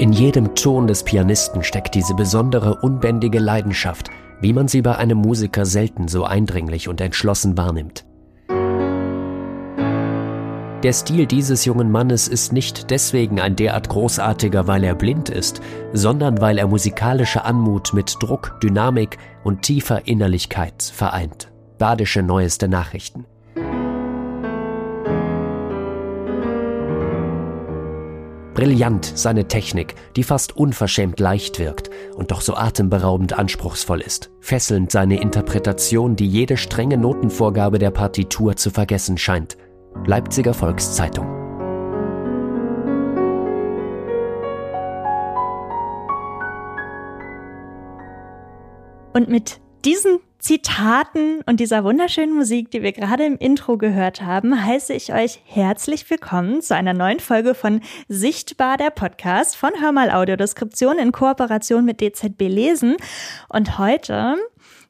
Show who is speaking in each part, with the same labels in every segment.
Speaker 1: In jedem Ton des Pianisten steckt diese besondere, unbändige Leidenschaft, wie man sie bei einem Musiker selten so eindringlich und entschlossen wahrnimmt. Der Stil dieses jungen Mannes ist nicht deswegen ein derart großartiger, weil er blind ist, sondern weil er musikalische Anmut mit Druck, Dynamik und tiefer Innerlichkeit vereint. Badische neueste Nachrichten. Brillant seine Technik, die fast unverschämt leicht wirkt und doch so atemberaubend anspruchsvoll ist. Fesselnd seine Interpretation, die jede strenge Notenvorgabe der Partitur zu vergessen scheint. Leipziger Volkszeitung.
Speaker 2: Und mit diesen Zitaten und dieser wunderschönen Musik, die wir gerade im Intro gehört haben, heiße ich euch herzlich willkommen zu einer neuen Folge von Sichtbar der Podcast von Hörmal Audiodeskription in Kooperation mit DZB Lesen. Und heute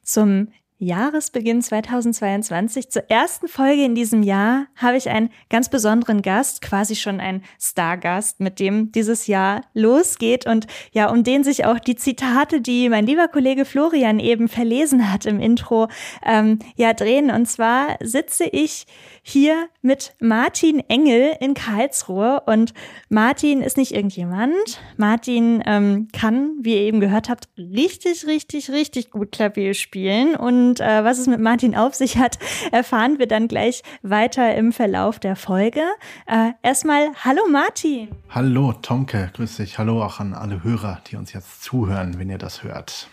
Speaker 2: zum Jahresbeginn 2022, zur ersten Folge in diesem Jahr, habe ich einen ganz besonderen Gast, quasi schon ein Stargast, mit dem dieses Jahr losgeht und ja, um den sich auch die Zitate, die mein lieber Kollege Florian eben verlesen hat im Intro, ähm, ja, drehen. Und zwar sitze ich hier mit Martin Engel in Karlsruhe. Und Martin ist nicht irgendjemand. Martin ähm, kann, wie ihr eben gehört habt, richtig, richtig, richtig gut Klavier spielen. Und äh, was es mit Martin auf sich hat, erfahren wir dann gleich weiter im Verlauf der Folge. Äh, erstmal, hallo Martin.
Speaker 3: Hallo Tomke, grüß dich. Hallo auch an alle Hörer, die uns jetzt zuhören, wenn ihr das hört.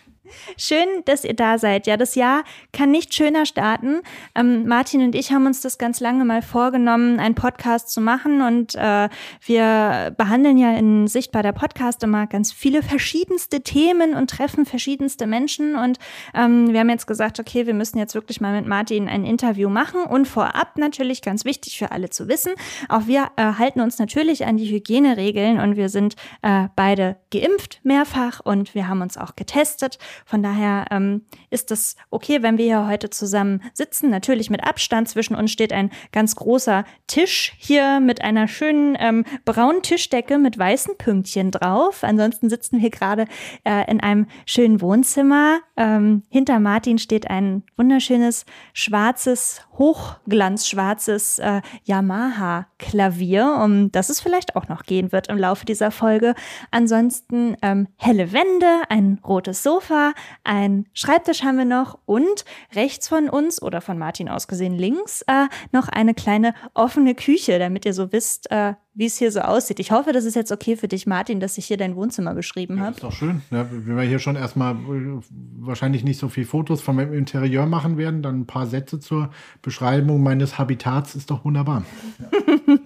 Speaker 2: Schön, dass ihr da seid. Ja, das Jahr kann nicht schöner starten. Ähm, Martin und ich haben uns das ganz lange mal vorgenommen, einen Podcast zu machen. Und äh, wir behandeln ja in Sichtbar der Podcast immer ganz viele verschiedenste Themen und treffen verschiedenste Menschen. Und ähm, wir haben jetzt gesagt, okay, wir müssen jetzt wirklich mal mit Martin ein Interview machen. Und vorab natürlich ganz wichtig für alle zu wissen, auch wir äh, halten uns natürlich an die Hygieneregeln und wir sind äh, beide geimpft mehrfach und wir haben uns auch getestet. Von daher ähm, ist es okay, wenn wir hier heute zusammen sitzen. Natürlich mit Abstand. Zwischen uns steht ein ganz großer Tisch hier mit einer schönen ähm, braunen Tischdecke mit weißen Pünktchen drauf. Ansonsten sitzen wir gerade äh, in einem schönen Wohnzimmer. Ähm, hinter Martin steht ein wunderschönes schwarzes, hochglanzschwarzes äh, Yamaha-Klavier, um das es vielleicht auch noch gehen wird im Laufe dieser Folge. Ansonsten ähm, helle Wände, ein rotes Sofa, ein Schreibtisch haben wir noch und rechts von uns oder von Martin aus gesehen links äh, noch eine kleine offene Küche, damit ihr so wisst, äh, wie es hier so aussieht. Ich hoffe, das ist jetzt okay für dich, Martin, dass ich hier dein Wohnzimmer beschrieben habe.
Speaker 3: Ja, ist doch schön. Ja, wenn wir hier schon erstmal äh, wahrscheinlich nicht so viel Fotos von meinem Interieur machen werden, dann ein paar Sätze zur Beschreibung meines Habitats ist doch wunderbar.
Speaker 2: Ja,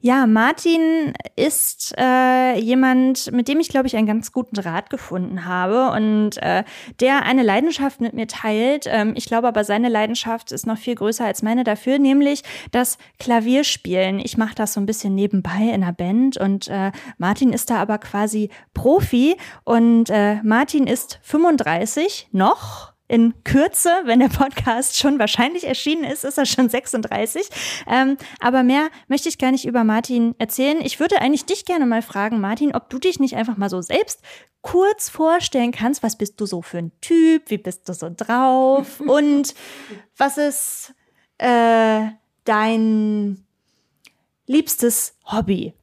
Speaker 2: ja Martin ist äh, jemand, mit dem ich, glaube ich, einen ganz guten Rat gefunden habe und äh, der eine Leidenschaft mit mir teilt. Ähm, ich glaube aber, seine Leidenschaft ist noch viel größer als meine dafür, nämlich das Klavierspielen. Ich mache das so ein bisschen nebenbei nebenbei in einer Band und äh, Martin ist da aber quasi Profi und äh, Martin ist 35 noch in Kürze, wenn der Podcast schon wahrscheinlich erschienen ist, ist er schon 36. Ähm, aber mehr möchte ich gar nicht über Martin erzählen. Ich würde eigentlich dich gerne mal fragen, Martin, ob du dich nicht einfach mal so selbst kurz vorstellen kannst, was bist du so für ein Typ, wie bist du so drauf und was ist äh, dein liebstes Hobby?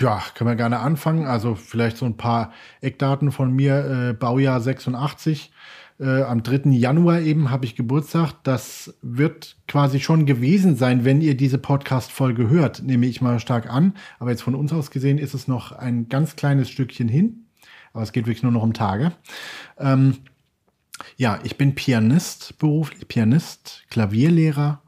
Speaker 3: Ja, können wir gerne anfangen. Also vielleicht so ein paar Eckdaten von mir. Äh, Baujahr 86. Äh, am 3. Januar eben habe ich Geburtstag. Das wird quasi schon gewesen sein, wenn ihr diese Podcast-Folge hört, nehme ich mal stark an. Aber jetzt von uns aus gesehen ist es noch ein ganz kleines Stückchen hin. Aber es geht wirklich nur noch um Tage. Ähm, ja, ich bin Pianist, beruflich Pianist, Klavierlehrer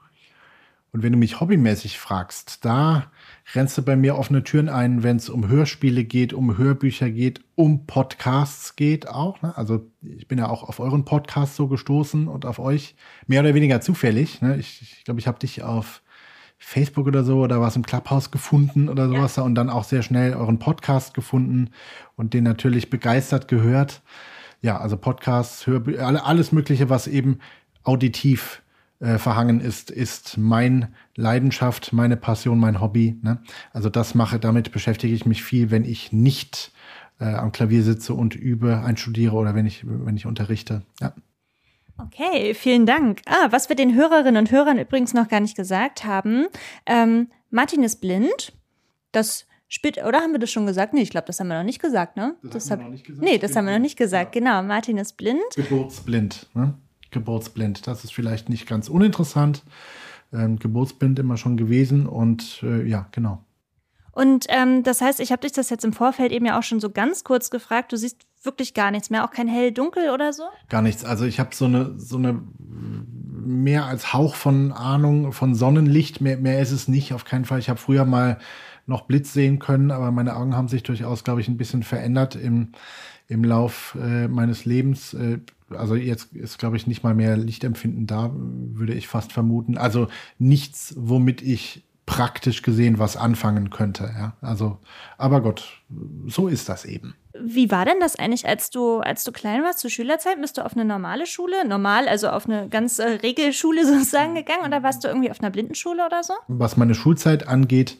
Speaker 3: und wenn du mich hobbymäßig fragst, da rennst du bei mir offene Türen ein, wenn es um Hörspiele geht, um Hörbücher geht, um Podcasts geht auch. Ne? Also ich bin ja auch auf euren Podcast so gestoßen und auf euch mehr oder weniger zufällig. Ne? Ich glaube, ich, glaub, ich habe dich auf Facebook oder so oder was im Clubhouse gefunden oder sowas ja. und dann auch sehr schnell euren Podcast gefunden und den natürlich begeistert gehört. Ja, also Podcasts, Hörbücher, alles Mögliche, was eben auditiv äh, verhangen ist, ist mein Leidenschaft, meine Passion, mein Hobby. Ne? Also das mache, damit beschäftige ich mich viel, wenn ich nicht äh, am Klavier sitze und übe, einstudiere oder wenn ich, wenn ich unterrichte. Ja.
Speaker 2: Okay, vielen Dank. Ah, was wir den Hörerinnen und Hörern übrigens noch gar nicht gesagt haben, ähm, Martin ist blind. Das spielt, oder haben wir das schon gesagt? Nee, ich glaube, das haben wir noch nicht gesagt, ne?
Speaker 3: Das,
Speaker 2: das
Speaker 3: haben
Speaker 2: hab,
Speaker 3: wir noch nicht gesagt.
Speaker 2: Nee, das haben wir noch nicht gesagt. Ja. Genau, Martin ist blind.
Speaker 3: Geburtsblind, ne? Geburtsblind. Das ist vielleicht nicht ganz uninteressant. Ähm, Geburtsblind immer schon gewesen und äh, ja, genau.
Speaker 2: Und ähm, das heißt, ich habe dich das jetzt im Vorfeld eben ja auch schon so ganz kurz gefragt. Du siehst wirklich gar nichts mehr, auch kein hell-dunkel oder so?
Speaker 3: Gar nichts. Also ich habe so eine so eine mehr als Hauch von Ahnung von Sonnenlicht. Mehr, mehr ist es nicht, auf keinen Fall. Ich habe früher mal noch Blitz sehen können, aber meine Augen haben sich durchaus, glaube ich, ein bisschen verändert im, im Lauf äh, meines Lebens. Äh, also jetzt ist, glaube ich, nicht mal mehr Lichtempfinden da, würde ich fast vermuten. Also nichts, womit ich praktisch gesehen was anfangen könnte. Ja? Also, aber Gott, so ist das eben.
Speaker 2: Wie war denn das eigentlich, als du, als du klein warst, zur Schülerzeit? Bist du auf eine normale Schule, normal, also auf eine ganz äh, Regelschule sozusagen gegangen oder warst du irgendwie auf einer Blindenschule oder so?
Speaker 3: Was meine Schulzeit angeht,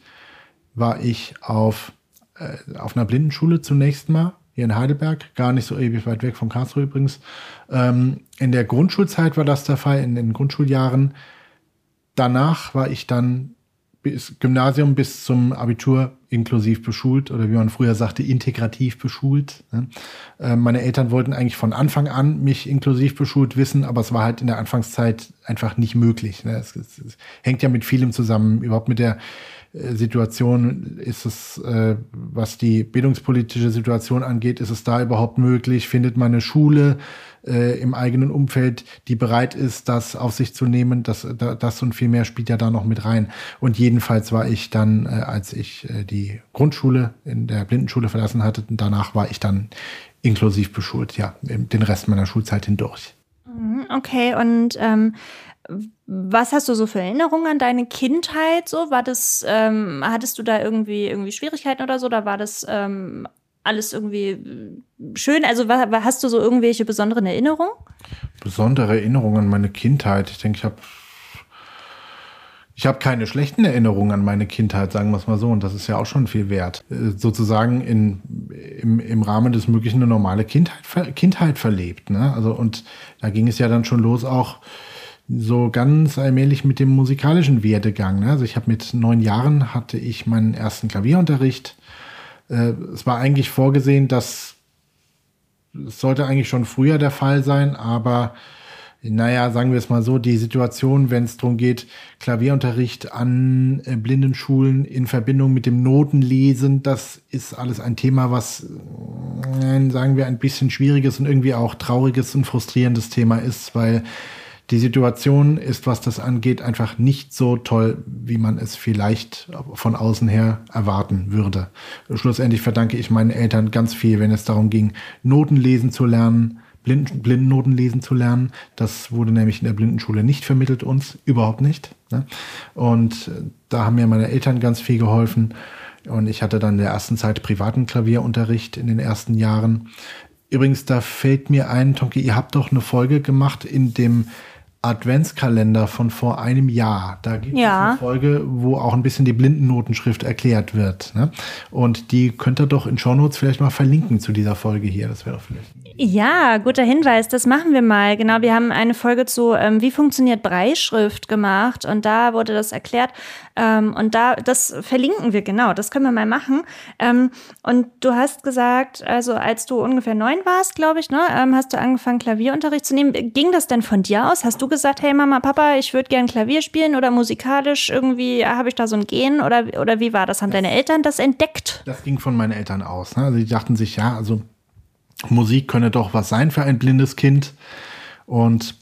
Speaker 3: war ich auf, äh, auf einer Blindenschule zunächst mal hier in Heidelberg, gar nicht so ewig weit weg von Karlsruhe übrigens. Ähm, in der Grundschulzeit war das der Fall, in den Grundschuljahren. Danach war ich dann bis Gymnasium bis zum Abitur inklusiv beschult oder wie man früher sagte, integrativ beschult. Ne? Äh, meine Eltern wollten eigentlich von Anfang an mich inklusiv beschult wissen, aber es war halt in der Anfangszeit einfach nicht möglich. Ne? Es, hängt ja mit vielem zusammen, überhaupt mit der Situation ist es, äh, was die bildungspolitische Situation angeht, ist es da überhaupt möglich? Findet man eine Schule äh, im eigenen Umfeld, die bereit ist, das auf sich zu nehmen? Das, das und viel mehr spielt ja da noch mit rein. Und jedenfalls war ich dann, äh, als ich äh, die Grundschule in der Blindenschule verlassen hatte, danach war ich dann inklusiv beschult, ja, den Rest meiner Schulzeit hindurch.
Speaker 2: Mhm, okay, und ähm, was hast du so für Erinnerungen an deine Kindheit? So war das, ähm, hattest du da irgendwie irgendwie Schwierigkeiten oder so? Da war das ähm, alles irgendwie schön? Also hast du so irgendwelche besonderen Erinnerungen?
Speaker 3: Besondere Erinnerungen an meine Kindheit. Ich denke, ich habe ich habe keine schlechten Erinnerungen an meine Kindheit, sagen wir es mal so, und das ist ja auch schon viel wert. Äh, sozusagen in, im, im Rahmen des Möglichen eine normale Kindheit, Kindheit verlebt. Ne? Also, und da ging es ja dann schon los, auch so ganz allmählich mit dem musikalischen Werdegang. Ne? Also ich habe mit neun Jahren hatte ich meinen ersten Klavierunterricht. Äh, es war eigentlich vorgesehen, dass es sollte eigentlich schon früher der Fall sein, aber naja, sagen wir es mal so, die Situation, wenn es darum geht, Klavierunterricht an äh, Blindenschulen in Verbindung mit dem Notenlesen, das ist alles ein Thema, was, äh, sagen wir, ein bisschen schwieriges und irgendwie auch trauriges und frustrierendes Thema ist, weil die Situation ist, was das angeht, einfach nicht so toll, wie man es vielleicht von außen her erwarten würde. Schlussendlich verdanke ich meinen Eltern ganz viel, wenn es darum ging, Noten lesen zu lernen, Blind, Blindennoten lesen zu lernen. Das wurde nämlich in der Blindenschule nicht vermittelt uns, überhaupt nicht. Ne? Und da haben mir meine Eltern ganz viel geholfen. Und ich hatte dann in der ersten Zeit privaten Klavierunterricht in den ersten Jahren. Übrigens, da fällt mir ein, Tonki, ihr habt doch eine Folge gemacht in dem Adventskalender von vor einem Jahr. Da gibt es ja. eine Folge, wo auch ein bisschen die Blindennotenschrift erklärt wird. Ne? Und die könnt ihr doch in Shownotes vielleicht mal verlinken zu dieser Folge hier. Das wäre vielleicht.
Speaker 2: Ja, guter Hinweis. Das machen wir mal. Genau, wir haben eine Folge zu, ähm, wie funktioniert Breischrift gemacht und da wurde das erklärt. Ähm, und da, das verlinken wir genau. Das können wir mal machen. Ähm, und du hast gesagt, also als du ungefähr neun warst, glaube ich, ne, ähm, hast du angefangen Klavierunterricht zu nehmen. Ging das denn von dir aus? Hast du gesagt, hey Mama, Papa, ich würde gern Klavier spielen oder musikalisch irgendwie habe ich da so ein Gen oder, oder wie war das? Haben das, deine Eltern das entdeckt?
Speaker 3: Das ging von meinen Eltern aus. Ne? Also die dachten sich, ja, also Musik könne doch was sein für ein blindes Kind und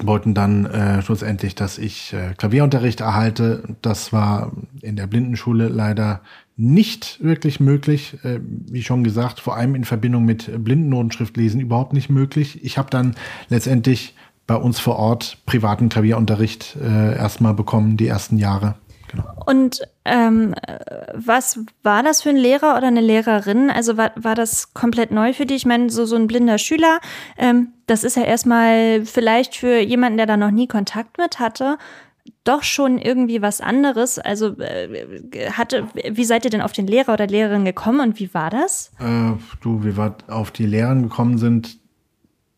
Speaker 3: wollten dann äh, schlussendlich, dass ich äh, Klavierunterricht erhalte. Das war in der Blindenschule leider nicht wirklich möglich. Äh, wie schon gesagt, vor allem in Verbindung mit Blindennotenschriftlesen überhaupt nicht möglich. Ich habe dann letztendlich bei uns vor Ort privaten Klavierunterricht äh, erstmal bekommen, die ersten Jahre. genau.
Speaker 2: Und ähm, was war das für ein Lehrer oder eine Lehrerin? Also war, war das komplett neu für dich? Ich meine, so, so ein blinder Schüler, ähm, das ist ja erstmal vielleicht für jemanden, der da noch nie Kontakt mit hatte, doch schon irgendwie was anderes. Also äh, hatte, wie seid ihr denn auf den Lehrer oder Lehrerin gekommen und wie war das?
Speaker 3: Äh, du, wie wir auf die Lehrerin gekommen sind,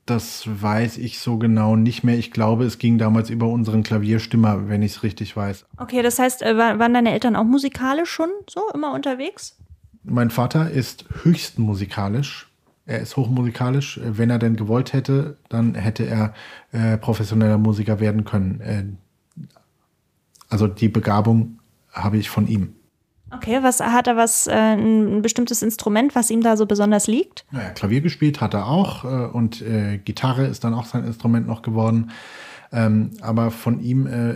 Speaker 3: das weiß ich so genau nicht mehr. Ich glaube, es ging damals über unseren Klavierstimmer, wenn ich es richtig weiß.
Speaker 2: Okay, das heißt, äh, waren deine Eltern auch musikalisch schon so immer unterwegs?
Speaker 3: Mein Vater ist höchst musikalisch. Er ist hochmusikalisch. Wenn er denn gewollt hätte, dann hätte er äh, professioneller Musiker werden können. Äh, also die Begabung habe ich von ihm.
Speaker 2: Okay, was hat er was, äh, ein bestimmtes Instrument, was ihm da so besonders liegt?
Speaker 3: Naja, Klavier gespielt hat er auch äh, und äh, Gitarre ist dann auch sein Instrument noch geworden. Ähm, aber von ihm äh,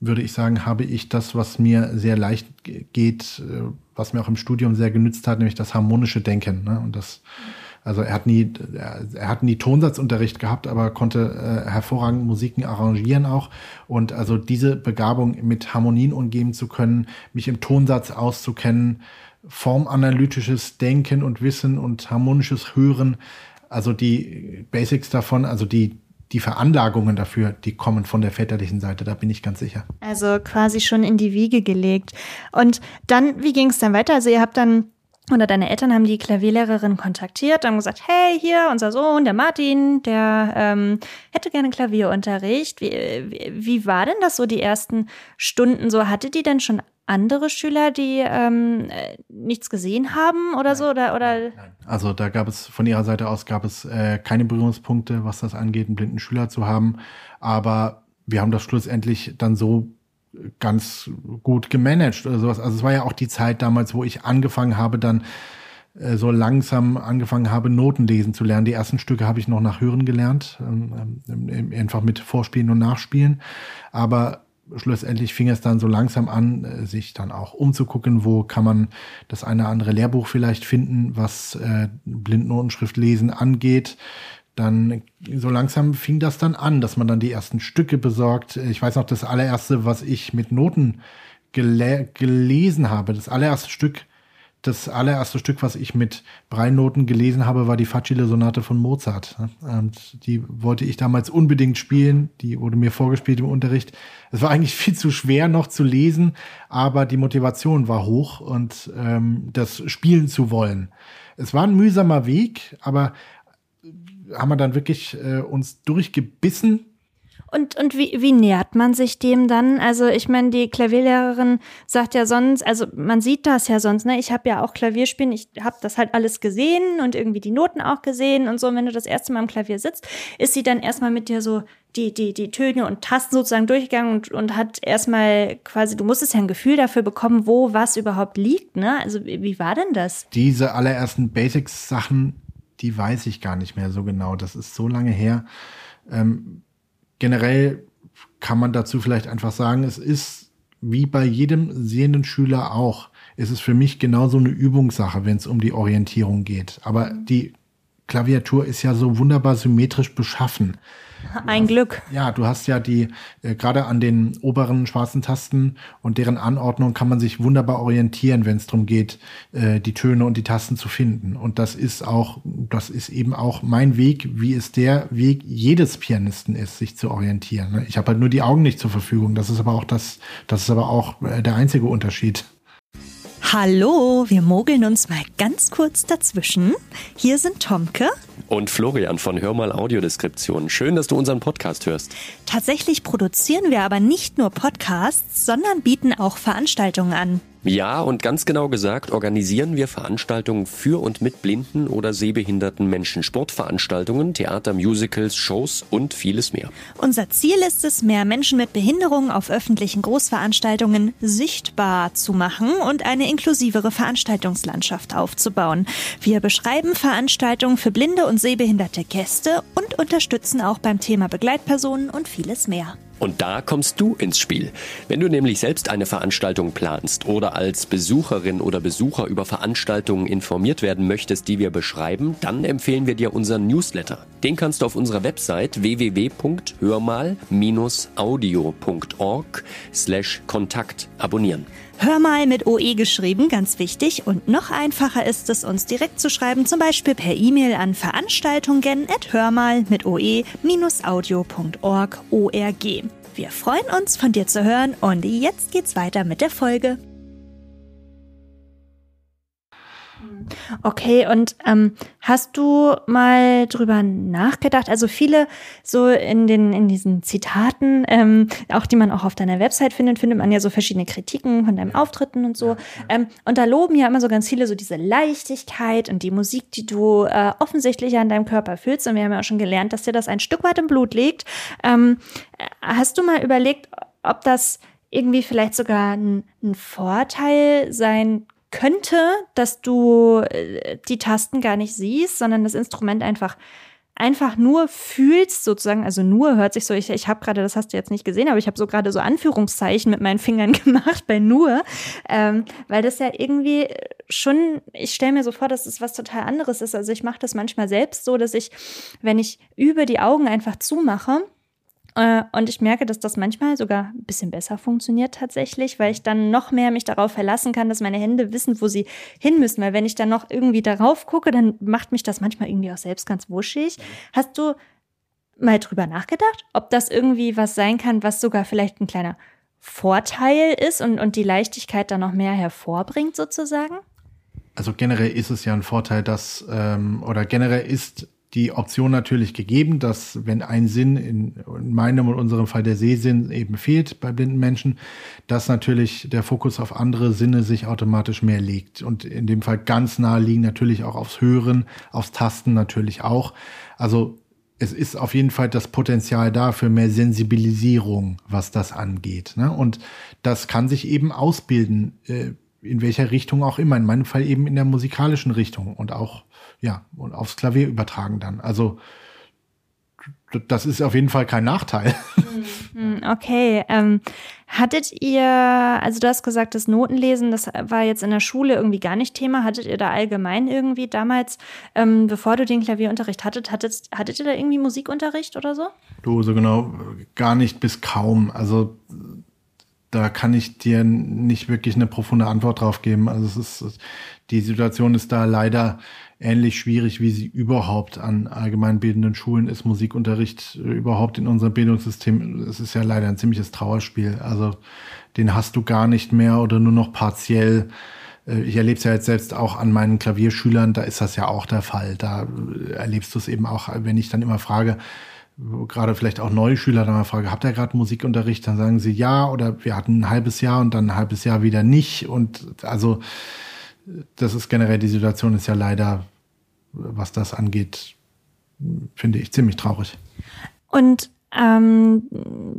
Speaker 3: würde ich sagen, habe ich das, was mir sehr leicht geht, äh, was mir auch im Studium sehr genützt hat, nämlich das harmonische Denken. Ne? Und das mhm also er hat nie, er hat nie Tonsatzunterricht gehabt, aber konnte äh, hervorragend Musiken arrangieren auch. Und also diese Begabung mit Harmonien umgeben zu können, mich im Tonsatz auszukennen, formanalytisches Denken und Wissen und harmonisches Hören, also die Basics davon, also die, die Veranlagungen dafür, die kommen von der väterlichen Seite, da bin ich ganz sicher.
Speaker 2: Also quasi schon in die Wiege gelegt. Und dann, wie ging es dann weiter? Also ihr habt dann oder deine Eltern haben die Klavierlehrerin kontaktiert, haben gesagt, hey, hier, unser Sohn, der Martin, der ähm, hätte gerne Klavierunterricht. Wie, wie, wie war denn das so die ersten Stunden? So hatte die denn schon andere Schüler, die ähm, äh, nichts gesehen haben oder Nein. so? Oder, oder?
Speaker 3: Also da gab es von ihrer Seite aus gab es äh, keine Berührungspunkte, was das angeht, einen blinden Schüler zu haben. Aber wir haben das schlussendlich dann so ganz gut gemanagt oder sowas. Also es war ja auch die Zeit damals, wo ich angefangen habe, dann äh, so langsam angefangen habe, Noten lesen zu lernen. Die ersten Stücke habe ich noch nach Hören gelernt, ähm, ähm, einfach mit Vorspielen und Nachspielen. Aber schlussendlich fing es dann so langsam an, äh, sich dann auch umzugucken, wo kann man das eine oder andere Lehrbuch vielleicht finden, was äh, Blindnotenschrift lesen angeht dann so langsam fing das dann an, dass man dann die ersten Stücke besorgt. Ich weiß noch, das allererste, was ich mit Noten gele gelesen habe, das allererste Stück, das allererste Stück, was ich mit Breinoten gelesen habe, war die Facile-Sonate von Mozart. Und die wollte ich damals unbedingt spielen. Die wurde mir vorgespielt im Unterricht. Es war eigentlich viel zu schwer noch zu lesen, aber die Motivation war hoch und ähm, das spielen zu wollen. Es war ein mühsamer Weg, aber haben wir dann wirklich äh, uns durchgebissen.
Speaker 2: Und, und wie, wie nähert man sich dem dann? Also ich meine, die Klavierlehrerin sagt ja sonst, also man sieht das ja sonst, ne? Ich habe ja auch Klavierspielen, ich habe das halt alles gesehen und irgendwie die Noten auch gesehen und so. Und wenn du das erste Mal am Klavier sitzt, ist sie dann erstmal mit dir so die, die, die Töne und Tasten sozusagen durchgegangen und, und hat erstmal quasi, du musstest ja ein Gefühl dafür bekommen, wo was überhaupt liegt, ne? Also wie war denn das?
Speaker 3: Diese allerersten Basics-Sachen die weiß ich gar nicht mehr so genau. Das ist so lange her. Ähm, generell kann man dazu vielleicht einfach sagen, es ist wie bei jedem sehenden Schüler auch, ist es für mich genauso eine Übungssache, wenn es um die Orientierung geht. Aber die Klaviatur ist ja so wunderbar symmetrisch beschaffen.
Speaker 2: Ein Glück.
Speaker 3: Ja, du hast ja die, äh, gerade an den oberen schwarzen Tasten und deren Anordnung kann man sich wunderbar orientieren, wenn es darum geht, äh, die Töne und die Tasten zu finden. Und das ist auch, das ist eben auch mein Weg, wie es der Weg jedes Pianisten ist, sich zu orientieren. Ne? Ich habe halt nur die Augen nicht zur Verfügung. Das ist aber auch das, das ist aber auch äh, der einzige Unterschied.
Speaker 2: Hallo, wir mogeln uns mal ganz kurz dazwischen. Hier sind Tomke
Speaker 1: und Florian von Hörmal Audiodeskription. Schön, dass du unseren Podcast hörst.
Speaker 2: Tatsächlich produzieren wir aber nicht nur Podcasts, sondern bieten auch Veranstaltungen an.
Speaker 1: Ja, und ganz genau gesagt organisieren wir Veranstaltungen für und mit blinden oder sehbehinderten Menschen, Sportveranstaltungen, Theater, Musicals, Shows und vieles mehr.
Speaker 2: Unser Ziel ist es, mehr Menschen mit Behinderungen auf öffentlichen Großveranstaltungen sichtbar zu machen und eine inklusivere Veranstaltungslandschaft aufzubauen. Wir beschreiben Veranstaltungen für blinde und sehbehinderte Gäste und unterstützen auch beim Thema Begleitpersonen und vieles mehr.
Speaker 1: Und da kommst du ins Spiel. Wenn du nämlich selbst eine Veranstaltung planst oder als Besucherin oder Besucher über Veranstaltungen informiert werden möchtest, die wir beschreiben, dann empfehlen wir dir unseren Newsletter. Den kannst du auf unserer Website www.hörmal-audio.org slash Kontakt abonnieren.
Speaker 2: Hör mal mit OE geschrieben, ganz wichtig. Und noch einfacher ist es, uns direkt zu schreiben, zum Beispiel per E-Mail an Veranstaltungen at hörmal mit oe-audio.org. Wir freuen uns, von dir zu hören und jetzt geht's weiter mit der Folge. Okay, und ähm, hast du mal drüber nachgedacht? Also viele so in den in diesen Zitaten, ähm, auch die man auch auf deiner Website findet, findet man ja so verschiedene Kritiken von deinem Auftritten und so. Ähm, und da loben ja immer so ganz viele so diese Leichtigkeit und die Musik, die du äh, offensichtlich an deinem Körper fühlst. Und wir haben ja auch schon gelernt, dass dir das ein Stück weit im Blut liegt. Ähm, hast du mal überlegt, ob das irgendwie vielleicht sogar ein, ein Vorteil sein könnte, dass du äh, die Tasten gar nicht siehst, sondern das Instrument einfach einfach nur fühlst sozusagen, also nur hört sich so, ich, ich habe gerade, das hast du jetzt nicht gesehen, aber ich habe so gerade so Anführungszeichen mit meinen Fingern gemacht bei nur, ähm, weil das ja irgendwie schon, ich stelle mir so vor, dass es was total anderes ist. Also ich mache das manchmal selbst so, dass ich, wenn ich über die Augen einfach zumache, und ich merke, dass das manchmal sogar ein bisschen besser funktioniert tatsächlich, weil ich dann noch mehr mich darauf verlassen kann, dass meine Hände wissen, wo sie hin müssen. Weil wenn ich dann noch irgendwie darauf gucke, dann macht mich das manchmal irgendwie auch selbst ganz wuschig. Hast du mal drüber nachgedacht, ob das irgendwie was sein kann, was sogar vielleicht ein kleiner Vorteil ist und, und die Leichtigkeit dann noch mehr hervorbringt sozusagen?
Speaker 3: Also generell ist es ja ein Vorteil, dass, ähm, oder generell ist die Option natürlich gegeben, dass wenn ein Sinn, in, in meinem und unserem Fall der Sehsinn eben fehlt bei blinden Menschen, dass natürlich der Fokus auf andere Sinne sich automatisch mehr legt. Und in dem Fall ganz nahe liegen natürlich auch aufs Hören, aufs Tasten natürlich auch. Also es ist auf jeden Fall das Potenzial da für mehr Sensibilisierung, was das angeht. Ne? Und das kann sich eben ausbilden, äh, in welcher Richtung auch immer. In meinem Fall eben in der musikalischen Richtung und auch ja, und aufs Klavier übertragen dann. Also das ist auf jeden Fall kein Nachteil.
Speaker 2: Hm, okay. Ähm, hattet ihr, also du hast gesagt, das Notenlesen, das war jetzt in der Schule irgendwie gar nicht Thema. Hattet ihr da allgemein irgendwie damals, ähm, bevor du den Klavierunterricht hattet, hattet, hattet ihr da irgendwie Musikunterricht oder so?
Speaker 3: Du, so genau, gar nicht bis kaum. Also da kann ich dir nicht wirklich eine profunde Antwort drauf geben. Also es ist, die Situation ist da leider ähnlich schwierig, wie sie überhaupt an allgemeinbildenden Schulen ist. Musikunterricht äh, überhaupt in unserem Bildungssystem, es ist ja leider ein ziemliches Trauerspiel. Also den hast du gar nicht mehr oder nur noch partiell. Äh, ich erlebe es ja jetzt selbst auch an meinen Klavierschülern, da ist das ja auch der Fall. Da äh, erlebst du es eben auch, wenn ich dann immer frage, gerade vielleicht auch neue Schüler dann mal frage, habt ihr gerade Musikunterricht? Dann sagen sie ja oder wir hatten ein halbes Jahr und dann ein halbes Jahr wieder nicht. Und also das ist generell, die Situation ist ja leider, was das angeht, finde ich ziemlich traurig.
Speaker 2: Und ähm,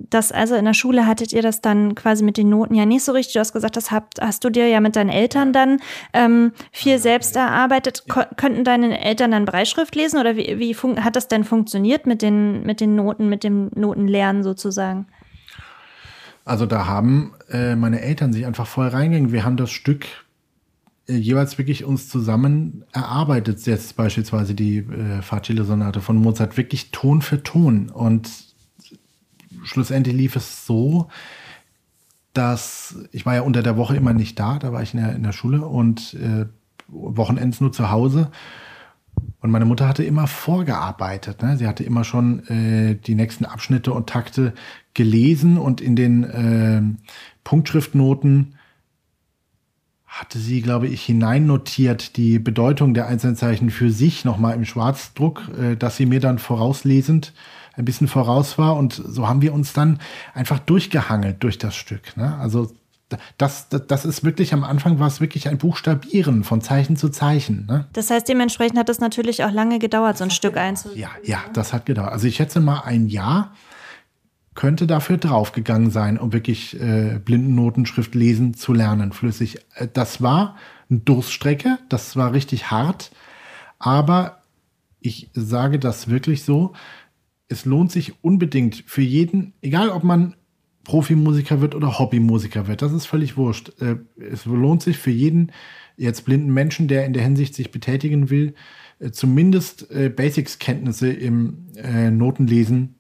Speaker 2: das also in der Schule hattet ihr das dann quasi mit den Noten ja nicht so richtig. Du hast gesagt, das habt, hast du dir ja mit deinen Eltern dann ähm, viel selbst erarbeitet. Ko könnten deine Eltern dann Breitschrift lesen oder wie, wie hat das denn funktioniert mit den, mit den Noten, mit dem Notenlernen sozusagen?
Speaker 3: Also da haben äh, meine Eltern sich einfach voll reingegangen. Wir haben das Stück jeweils wirklich uns zusammen erarbeitet, jetzt beispielsweise die äh, Facile-Sonate von Mozart, wirklich Ton für Ton. Und schlussendlich lief es so, dass ich war ja unter der Woche immer nicht da, da war ich in der, in der Schule und äh, Wochenends nur zu Hause. Und meine Mutter hatte immer vorgearbeitet. Ne? Sie hatte immer schon äh, die nächsten Abschnitte und Takte gelesen und in den äh, Punktschriftnoten hatte sie, glaube ich, hineinnotiert die Bedeutung der einzelnen Zeichen für sich nochmal im Schwarzdruck, äh, dass sie mir dann vorauslesend ein bisschen voraus war. Und so haben wir uns dann einfach durchgehangelt durch das Stück. Ne? Also das, das, das ist wirklich am Anfang war es wirklich ein Buchstabieren von Zeichen zu Zeichen. Ne?
Speaker 2: Das heißt, dementsprechend hat es natürlich auch lange gedauert, so ein Stück einzulesen.
Speaker 3: Ja, ja, das hat gedauert. Also ich schätze mal ein Jahr könnte dafür draufgegangen sein, um wirklich äh, Blindennotenschrift lesen zu lernen, flüssig. Äh, das war eine Durststrecke, das war richtig hart, aber ich sage das wirklich so, es lohnt sich unbedingt für jeden, egal ob man Profimusiker wird oder Hobbymusiker wird, das ist völlig wurscht. Äh, es lohnt sich für jeden jetzt blinden Menschen, der in der Hinsicht sich betätigen will, äh, zumindest äh, Basics-Kenntnisse im Notenlesen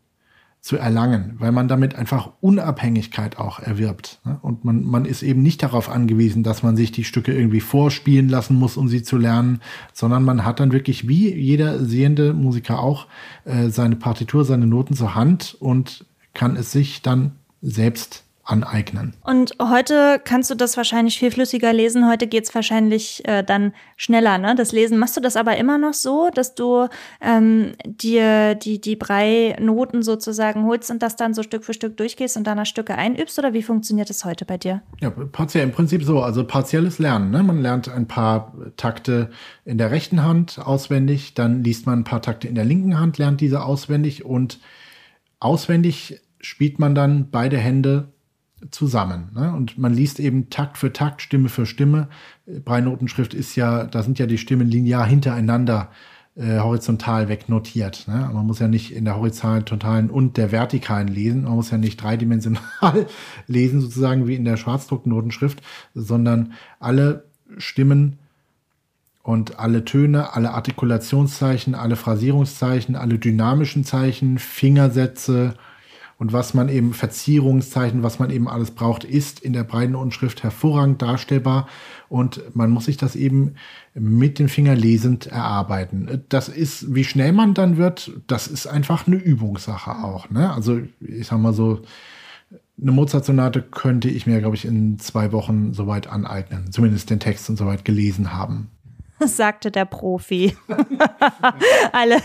Speaker 3: zu erlangen, weil man damit einfach Unabhängigkeit auch erwirbt. Ne? Und man, man ist eben nicht darauf angewiesen, dass man sich die Stücke irgendwie vorspielen lassen muss, um sie zu lernen, sondern man hat dann wirklich wie jeder sehende Musiker auch äh, seine Partitur, seine Noten zur Hand und kann es sich dann selbst aneignen.
Speaker 2: Und heute kannst du das wahrscheinlich viel flüssiger lesen. Heute geht es wahrscheinlich äh, dann schneller, ne? Das Lesen. Machst du das aber immer noch so, dass du ähm, dir die, die Brei-Noten sozusagen holst und das dann so Stück für Stück durchgehst und danach Stücke einübst? Oder wie funktioniert das heute bei dir?
Speaker 3: Ja, partiell im Prinzip so. Also partielles Lernen. Ne? Man lernt ein paar Takte in der rechten Hand auswendig, dann liest man ein paar Takte in der linken Hand, lernt diese auswendig und auswendig spielt man dann beide Hände zusammen. Ne? Und man liest eben Takt für Takt, Stimme für Stimme. Breinotenschrift ist ja, da sind ja die Stimmen linear hintereinander äh, horizontal wegnotiert. Ne? Man muss ja nicht in der horizontalen und der vertikalen lesen. Man muss ja nicht dreidimensional lesen, sozusagen wie in der Schwarzdrucknotenschrift, sondern alle Stimmen und alle Töne, alle Artikulationszeichen, alle Phrasierungszeichen, alle dynamischen Zeichen, Fingersätze, und was man eben, Verzierungszeichen, was man eben alles braucht, ist in der breiten Unschrift hervorragend darstellbar. Und man muss sich das eben mit den Fingern lesend erarbeiten. Das ist, wie schnell man dann wird, das ist einfach eine Übungssache auch. Ne? Also ich sag mal so, eine Mozart-Sonate könnte ich mir, glaube ich, in zwei Wochen soweit aneignen. Zumindest den Text und soweit gelesen haben.
Speaker 2: sagte der Profi. alle,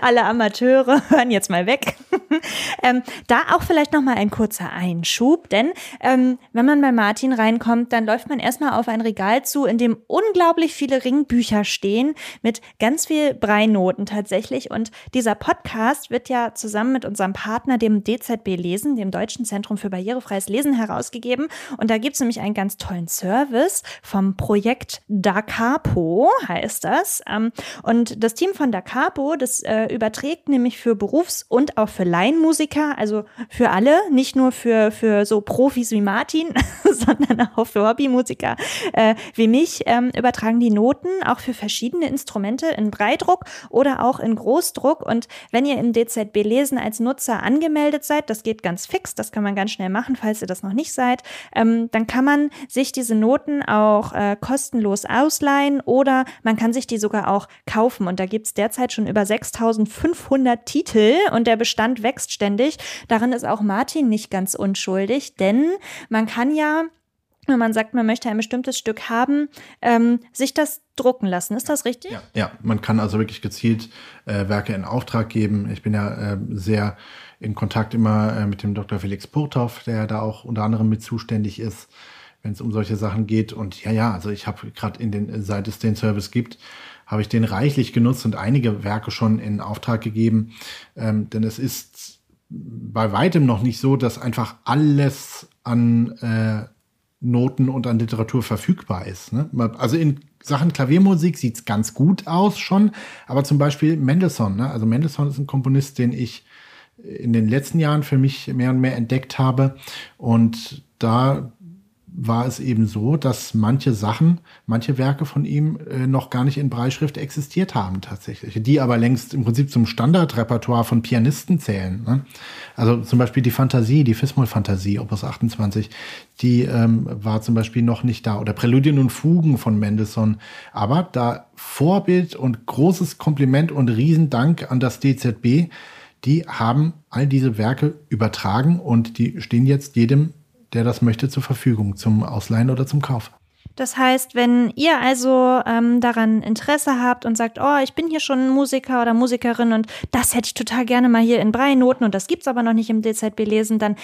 Speaker 2: alle Amateure hören jetzt mal weg. ähm, da auch vielleicht noch mal ein kurzer Einschub, denn ähm, wenn man bei Martin reinkommt, dann läuft man erstmal auf ein Regal zu, in dem unglaublich viele Ringbücher stehen mit ganz viel Breinoten tatsächlich. Und dieser Podcast wird ja zusammen mit unserem Partner, dem DZB Lesen, dem Deutschen Zentrum für barrierefreies Lesen, herausgegeben. Und da gibt es nämlich einen ganz tollen Service vom Projekt Da Capo heißt das. Ähm, und das Team von Da Capo, das äh, überträgt nämlich für Berufs- und auch für Laienmusiker, also für alle, nicht nur für, für so Profis wie Martin, sondern auch für Hobbymusiker äh, wie mich, ähm, übertragen die Noten auch für verschiedene Instrumente in Breidruck oder auch in Großdruck. Und wenn ihr im DZB Lesen als Nutzer angemeldet seid, das geht ganz fix, das kann man ganz schnell machen, falls ihr das noch nicht seid, ähm, dann kann man sich diese Noten auch äh, kostenlos ausleihen oder man kann sich die sogar auch kaufen. Und da gibt es derzeit schon über 6500 Titel und der Bestand wächst ständig. Darin ist auch Martin nicht ganz unschuldig, denn man kann ja wenn man sagt, man möchte ein bestimmtes Stück haben, ähm, sich das drucken lassen. Ist das richtig?
Speaker 3: Ja, ja. man kann also wirklich gezielt äh, Werke in Auftrag geben. Ich bin ja äh, sehr in Kontakt immer äh, mit dem Dr. Felix Purtoff, der da auch unter anderem mit zuständig ist wenn es um solche Sachen geht. Und ja, ja, also ich habe gerade in den, seit es den Service gibt, habe ich den reichlich genutzt und einige Werke schon in Auftrag gegeben. Ähm, denn es ist bei weitem noch nicht so, dass einfach alles an äh, Noten und an Literatur verfügbar ist. Ne? Also in Sachen Klaviermusik sieht es ganz gut aus schon, aber zum Beispiel Mendelssohn. Ne? Also Mendelssohn ist ein Komponist, den ich in den letzten Jahren für mich mehr und mehr entdeckt habe. Und da war es eben so, dass manche Sachen, manche Werke von ihm äh, noch gar nicht in Breitschrift existiert haben tatsächlich, die aber längst im Prinzip zum Standardrepertoire von Pianisten zählen. Ne? Also zum Beispiel die Fantasie, die Fismol-Fantasie, Opus 28, die ähm, war zum Beispiel noch nicht da. Oder Präludien und Fugen von Mendelssohn. Aber da Vorbild und großes Kompliment und Riesendank an das DZB, die haben all diese Werke übertragen und die stehen jetzt jedem der das möchte, zur Verfügung zum Ausleihen oder zum Kauf.
Speaker 2: Das heißt, wenn ihr also ähm, daran Interesse habt und sagt, oh, ich bin hier schon Musiker oder Musikerin und das hätte ich total gerne mal hier in Breinoten und das gibt es aber noch nicht im DZB lesen, dann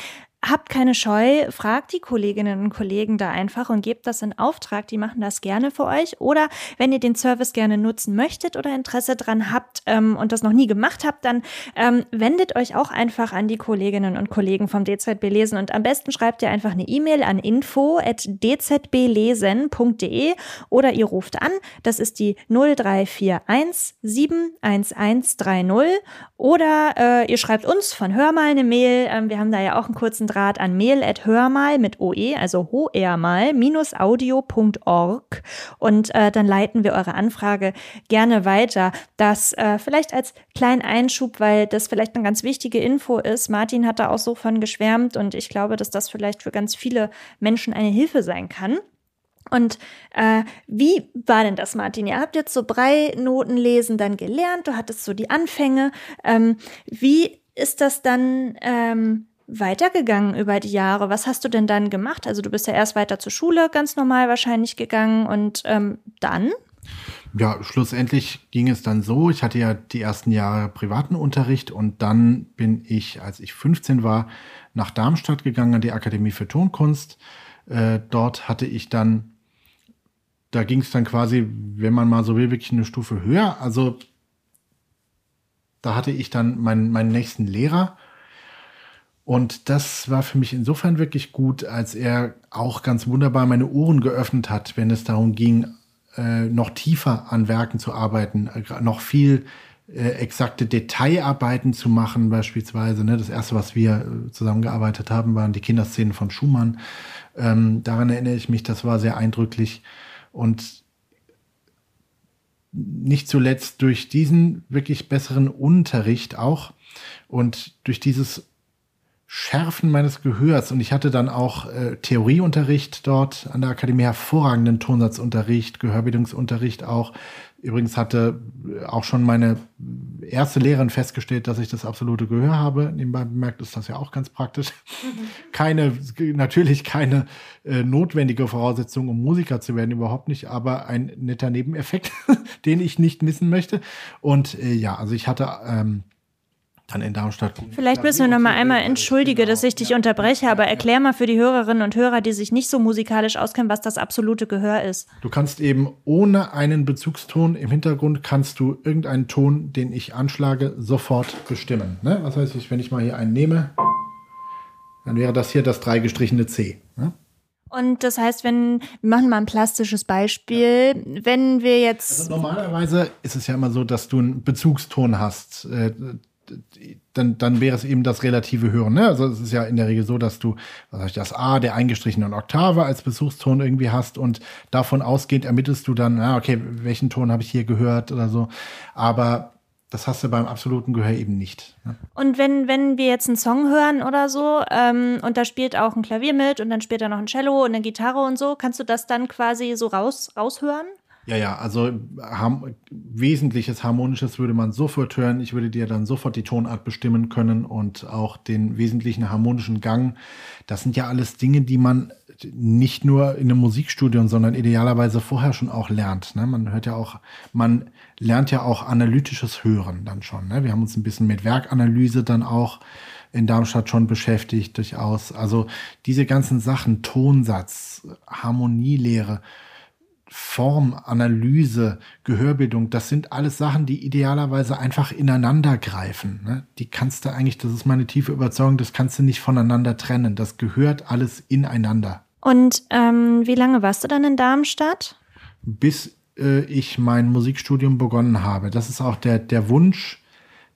Speaker 2: habt keine Scheu, fragt die Kolleginnen und Kollegen da einfach und gebt das in Auftrag. Die machen das gerne für euch. Oder wenn ihr den Service gerne nutzen möchtet oder Interesse dran habt ähm, und das noch nie gemacht habt, dann ähm, wendet euch auch einfach an die Kolleginnen und Kollegen vom DZB Lesen und am besten schreibt ihr einfach eine E-Mail an info@dzblesen.de oder ihr ruft an. Das ist die 0341 71130 oder äh, ihr schreibt uns von Hör mal eine Mail. Ähm, wir haben da ja auch einen kurzen Draht an mail.hörmal mit OE, also hoermal, audio.org und äh, dann leiten wir eure Anfrage gerne weiter. Das äh, vielleicht als kleinen Einschub, weil das vielleicht eine ganz wichtige Info ist. Martin hat da auch so von geschwärmt und ich glaube, dass das vielleicht für ganz viele Menschen eine Hilfe sein kann. Und äh, wie war denn das, Martin? Ihr habt jetzt so drei Noten lesen dann gelernt, du hattest so die Anfänge. Ähm, wie ist das dann ähm, weitergegangen über die Jahre? Was hast du denn dann gemacht? Also du bist ja erst weiter zur Schule ganz normal wahrscheinlich gegangen und ähm, dann?
Speaker 3: Ja, schlussendlich ging es dann so, ich hatte ja die ersten Jahre privaten Unterricht und dann bin ich, als ich 15 war, nach Darmstadt gegangen an die Akademie für Tonkunst. Äh, dort hatte ich dann, da ging es dann quasi, wenn man mal so will, wirklich eine Stufe höher. Also da hatte ich dann meinen, meinen nächsten Lehrer und das war für mich insofern wirklich gut, als er auch ganz wunderbar meine Ohren geöffnet hat, wenn es darum ging, äh, noch tiefer an Werken zu arbeiten, äh, noch viel äh, exakte Detailarbeiten zu machen, beispielsweise. Ne? Das erste, was wir äh, zusammengearbeitet haben, waren die Kinderszenen von Schumann. Ähm, daran erinnere ich mich, das war sehr eindrücklich. Und nicht zuletzt durch diesen wirklich besseren Unterricht auch und durch dieses Schärfen meines Gehörs. Und ich hatte dann auch äh, Theorieunterricht dort an der Akademie, hervorragenden Tonsatzunterricht, Gehörbildungsunterricht auch. Übrigens hatte äh, auch schon meine erste Lehrerin festgestellt, dass ich das absolute Gehör habe. Nebenbei bemerkt ist das ja auch ganz praktisch. Mhm. Keine, natürlich keine äh, notwendige Voraussetzung, um Musiker zu werden, überhaupt nicht, aber ein netter Nebeneffekt, den ich nicht missen möchte. Und äh, ja, also ich hatte ähm, dann in Darmstadt.
Speaker 2: Vielleicht müssen wir noch mal einmal entschuldige, dass ich dich unterbreche, aber erklär mal für die Hörerinnen und Hörer, die sich nicht so musikalisch auskennen, was das absolute Gehör ist.
Speaker 3: Du kannst eben ohne einen Bezugston im Hintergrund kannst du irgendeinen Ton, den ich anschlage, sofort bestimmen. Ne? Was heißt ich, wenn ich mal hier einen nehme, dann wäre das hier das dreigestrichene C. Ne?
Speaker 2: Und das heißt, wenn, wir machen mal ein plastisches Beispiel, wenn wir jetzt.
Speaker 3: Also normalerweise ist es ja immer so, dass du einen Bezugston hast. Dann, dann wäre es eben das relative Hören. Ne? Also es ist ja in der Regel so, dass du was ich, das A der eingestrichenen Oktave als Besuchston irgendwie hast und davon ausgehend ermittelst du dann, ah, okay, welchen Ton habe ich hier gehört oder so. Aber das hast du beim absoluten Gehör eben nicht. Ne?
Speaker 2: Und wenn, wenn wir jetzt einen Song hören oder so ähm, und da spielt auch ein Klavier mit und dann spielt da noch ein Cello und eine Gitarre und so, kannst du das dann quasi so raus, raushören?
Speaker 3: Ja, ja, also ham wesentliches Harmonisches würde man sofort hören. Ich würde dir dann sofort die Tonart bestimmen können und auch den wesentlichen harmonischen Gang. Das sind ja alles Dinge, die man nicht nur in einem Musikstudium, sondern idealerweise vorher schon auch lernt. Ne? Man hört ja auch, man lernt ja auch analytisches Hören dann schon. Ne? Wir haben uns ein bisschen mit Werkanalyse dann auch in Darmstadt schon beschäftigt, durchaus. Also diese ganzen Sachen, Tonsatz, Harmonielehre, Formanalyse, Gehörbildung, das sind alles Sachen, die idealerweise einfach ineinander greifen. Ne? Die kannst du eigentlich, das ist meine tiefe Überzeugung, das kannst du nicht voneinander trennen. Das gehört alles ineinander.
Speaker 2: Und ähm, wie lange warst du dann in Darmstadt?
Speaker 3: Bis äh, ich mein Musikstudium begonnen habe. Das ist auch der, der Wunsch,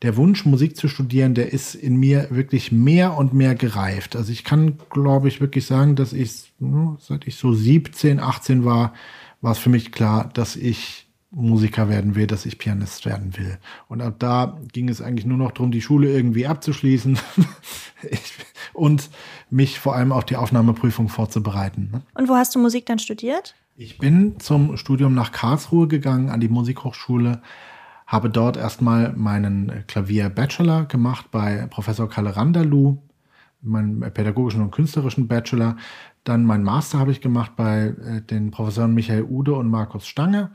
Speaker 3: der Wunsch, Musik zu studieren, der ist in mir wirklich mehr und mehr gereift. Also ich kann, glaube ich, wirklich sagen, dass ich, hm, seit ich so 17, 18 war, war es für mich klar, dass ich Musiker werden will, dass ich Pianist werden will. Und ab da ging es eigentlich nur noch darum, die Schule irgendwie abzuschließen und mich vor allem auf die Aufnahmeprüfung vorzubereiten. Ne?
Speaker 2: Und wo hast du Musik dann studiert?
Speaker 3: Ich bin zum Studium nach Karlsruhe gegangen, an die Musikhochschule, habe dort erstmal meinen Klavier-Bachelor gemacht bei Professor Kalle Randalu, meinen pädagogischen und künstlerischen Bachelor. Dann mein Master habe ich gemacht bei äh, den Professoren Michael Ude und Markus Stange.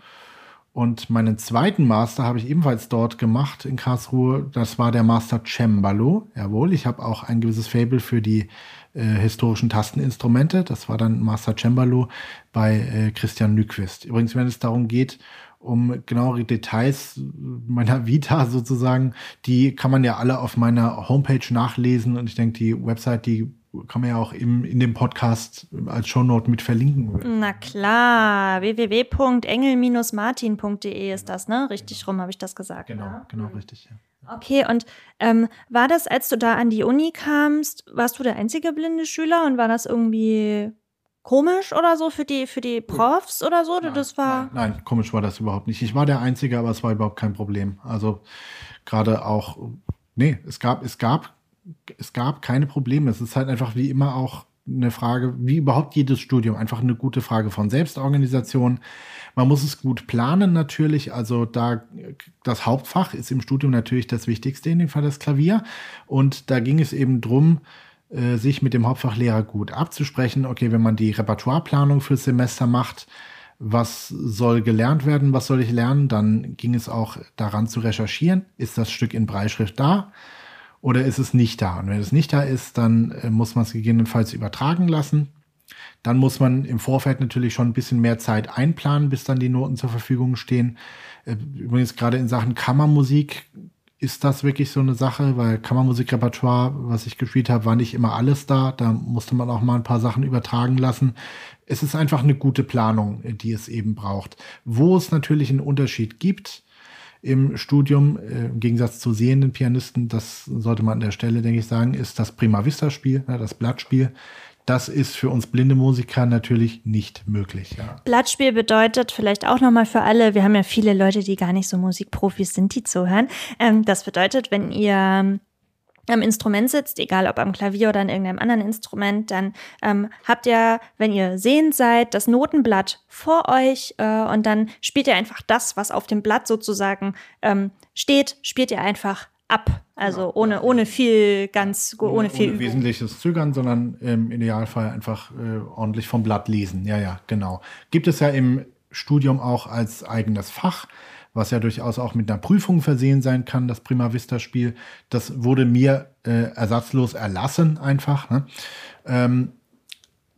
Speaker 3: Und meinen zweiten Master habe ich ebenfalls dort gemacht in Karlsruhe. Das war der Master Cembalo. Jawohl, ich habe auch ein gewisses Fable für die äh, historischen Tasteninstrumente. Das war dann Master Cembalo bei äh, Christian Nyquist. Übrigens, wenn es darum geht, um genauere Details meiner Vita sozusagen, die kann man ja alle auf meiner Homepage nachlesen. Und ich denke, die Website, die kann man ja auch im, in dem Podcast als Shownote mit verlinken.
Speaker 2: Na klar, www.engel-martin.de ist das, ne? Richtig rum habe ich das gesagt.
Speaker 3: Genau,
Speaker 2: ne?
Speaker 3: genau, richtig. Ja.
Speaker 2: Okay, und ähm, war das, als du da an die Uni kamst, warst du der einzige blinde Schüler und war das irgendwie komisch oder so für die, für die Profs oder so?
Speaker 3: Nein,
Speaker 2: das war.
Speaker 3: Nein, nein, komisch war das überhaupt nicht. Ich war der Einzige, aber es war überhaupt kein Problem. Also gerade auch, nee, es gab, es gab es gab keine Probleme. Es ist halt einfach wie immer auch eine Frage, wie überhaupt jedes Studium, einfach eine gute Frage von Selbstorganisation. Man muss es gut planen natürlich. Also da das Hauptfach ist im Studium natürlich das Wichtigste, in dem Fall das Klavier. Und da ging es eben drum, äh, sich mit dem Hauptfachlehrer gut abzusprechen. Okay, wenn man die Repertoireplanung fürs Semester macht, was soll gelernt werden, was soll ich lernen, dann ging es auch daran zu recherchieren. Ist das Stück in Breitschrift da? Oder ist es nicht da? Und wenn es nicht da ist, dann äh, muss man es gegebenenfalls übertragen lassen. Dann muss man im Vorfeld natürlich schon ein bisschen mehr Zeit einplanen, bis dann die Noten zur Verfügung stehen. Äh, übrigens gerade in Sachen Kammermusik ist das wirklich so eine Sache, weil Kammermusikrepertoire, was ich gespielt habe, war nicht immer alles da. Da musste man auch mal ein paar Sachen übertragen lassen. Es ist einfach eine gute Planung, die es eben braucht. Wo es natürlich einen Unterschied gibt, im Studium, äh, im Gegensatz zu sehenden Pianisten, das sollte man an der Stelle, denke ich, sagen, ist das Prima Vista Spiel, ne, das Blattspiel. Das ist für uns blinde Musiker natürlich nicht möglich. Ja.
Speaker 2: Blattspiel bedeutet vielleicht auch nochmal für alle, wir haben ja viele Leute, die gar nicht so Musikprofis sind, die zuhören. Ähm, das bedeutet, wenn ihr am Instrument sitzt, egal ob am Klavier oder an irgendeinem anderen Instrument, dann ähm, habt ihr, wenn ihr sehend seid, das Notenblatt vor euch äh, und dann spielt ihr einfach das, was auf dem Blatt sozusagen ähm, steht, spielt ihr einfach ab. Also genau. ohne, ohne viel, ganz, ohne, ohne viel.
Speaker 3: Ohne wesentliches Zögern, sondern im Idealfall einfach äh, ordentlich vom Blatt lesen. Ja, ja, genau. Gibt es ja im Studium auch als eigenes Fach was ja durchaus auch mit einer Prüfung versehen sein kann, das Prima Vista Spiel. Das wurde mir äh, ersatzlos erlassen einfach. Ne? Ähm,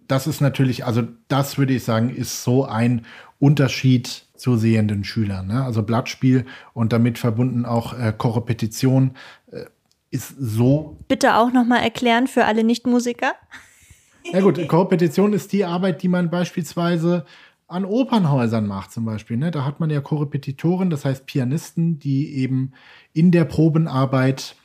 Speaker 3: das ist natürlich, also das würde ich sagen, ist so ein Unterschied zu sehenden Schülern. Ne? Also Blattspiel und damit verbunden auch äh, Korrepetition äh, ist so.
Speaker 2: Bitte auch nochmal erklären für alle Nichtmusiker.
Speaker 3: Ja gut, Korrepetition ist die Arbeit, die man beispielsweise an Opernhäusern macht zum Beispiel. Ne? Da hat man ja Korrepetitoren, das heißt Pianisten, die eben in der Probenarbeit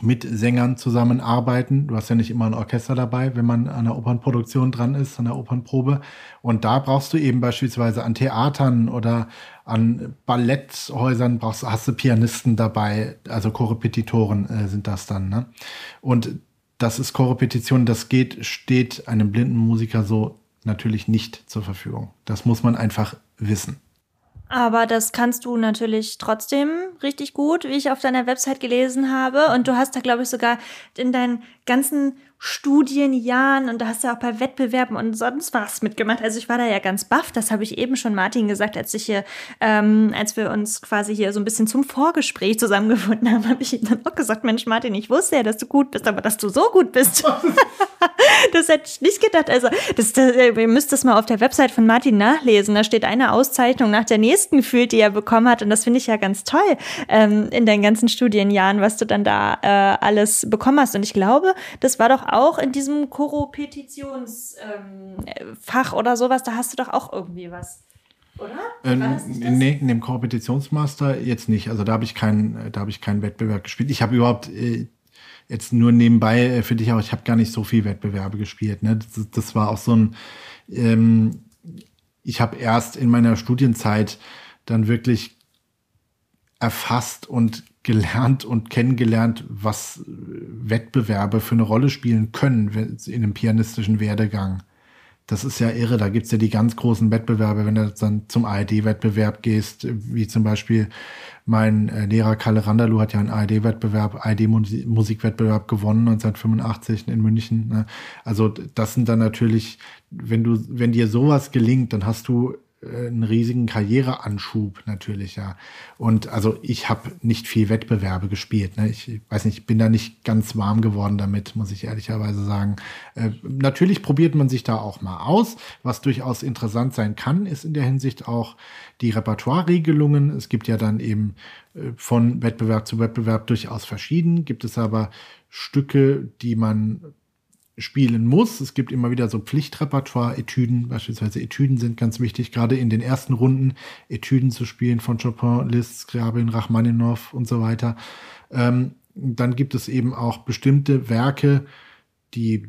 Speaker 3: mit Sängern zusammenarbeiten. Du hast ja nicht immer ein Orchester dabei, wenn man an der Opernproduktion dran ist, an der Opernprobe. Und da brauchst du eben beispielsweise an Theatern oder an Balletthäusern brauchst, hast du Pianisten dabei, also Korrepetitoren äh, sind das dann. Ne? Und das ist Korrepetition, das geht, steht einem blinden Musiker so natürlich nicht zur Verfügung. Das muss man einfach wissen.
Speaker 2: Aber das kannst du natürlich trotzdem richtig gut, wie ich auf deiner Website gelesen habe. Und du hast da, glaube ich, sogar in deinen ganzen Studienjahren und da hast du auch bei Wettbewerben und sonst was mitgemacht. Also ich war da ja ganz baff, das habe ich eben schon Martin gesagt, als ich hier, ähm, als wir uns quasi hier so ein bisschen zum Vorgespräch zusammengefunden haben, habe ich ihm dann auch gesagt, Mensch Martin, ich wusste ja, dass du gut bist, aber dass du so gut bist, das hätte ich nicht gedacht. Also das, das, ihr müsst das mal auf der Website von Martin nachlesen. Da steht eine Auszeichnung nach der nächsten gefühlt, die er bekommen hat und das finde ich ja ganz toll ähm, in deinen ganzen Studienjahren, was du dann da äh, alles bekommen hast. Und ich glaube, das war doch auch in diesem Koropetitionsfach ähm, oder sowas, da hast du doch auch irgendwie was. Oder?
Speaker 3: Ähm, nee, in dem Kompetitionsmaster jetzt nicht. Also da habe ich keinen, da habe ich keinen Wettbewerb gespielt. Ich habe überhaupt äh, jetzt nur nebenbei äh, für dich auch, ich habe gar nicht so viel Wettbewerbe gespielt. Ne? Das, das war auch so ein, ähm, ich habe erst in meiner Studienzeit dann wirklich erfasst und gelernt und kennengelernt, was Wettbewerbe für eine Rolle spielen können in einem pianistischen Werdegang. Das ist ja irre. Da gibt's ja die ganz großen Wettbewerbe, wenn du dann zum ARD-Wettbewerb gehst, wie zum Beispiel mein äh, Lehrer Kalle Randalu hat ja einen ARD-Wettbewerb, ARD-Musikwettbewerb gewonnen 1985 in München. Ne? Also das sind dann natürlich, wenn du, wenn dir sowas gelingt, dann hast du äh, einen riesigen Karriereanschub natürlich, ja. Und also ich habe nicht viel Wettbewerbe gespielt. Ne? Ich weiß nicht, ich bin da nicht ganz warm geworden damit, muss ich ehrlicherweise sagen. Äh, natürlich probiert man sich da auch mal aus. Was durchaus interessant sein kann, ist in der Hinsicht auch die Repertoire-Regelungen. Es gibt ja dann eben äh, von Wettbewerb zu Wettbewerb durchaus verschieden. Gibt es aber Stücke, die man spielen muss. Es gibt immer wieder so Pflichtrepertoire, Etüden, beispielsweise Etüden sind ganz wichtig, gerade in den ersten Runden Etüden zu spielen von Chopin, Liszt, Scriabin, Rachmaninoff und so weiter. Ähm, dann gibt es eben auch bestimmte Werke, die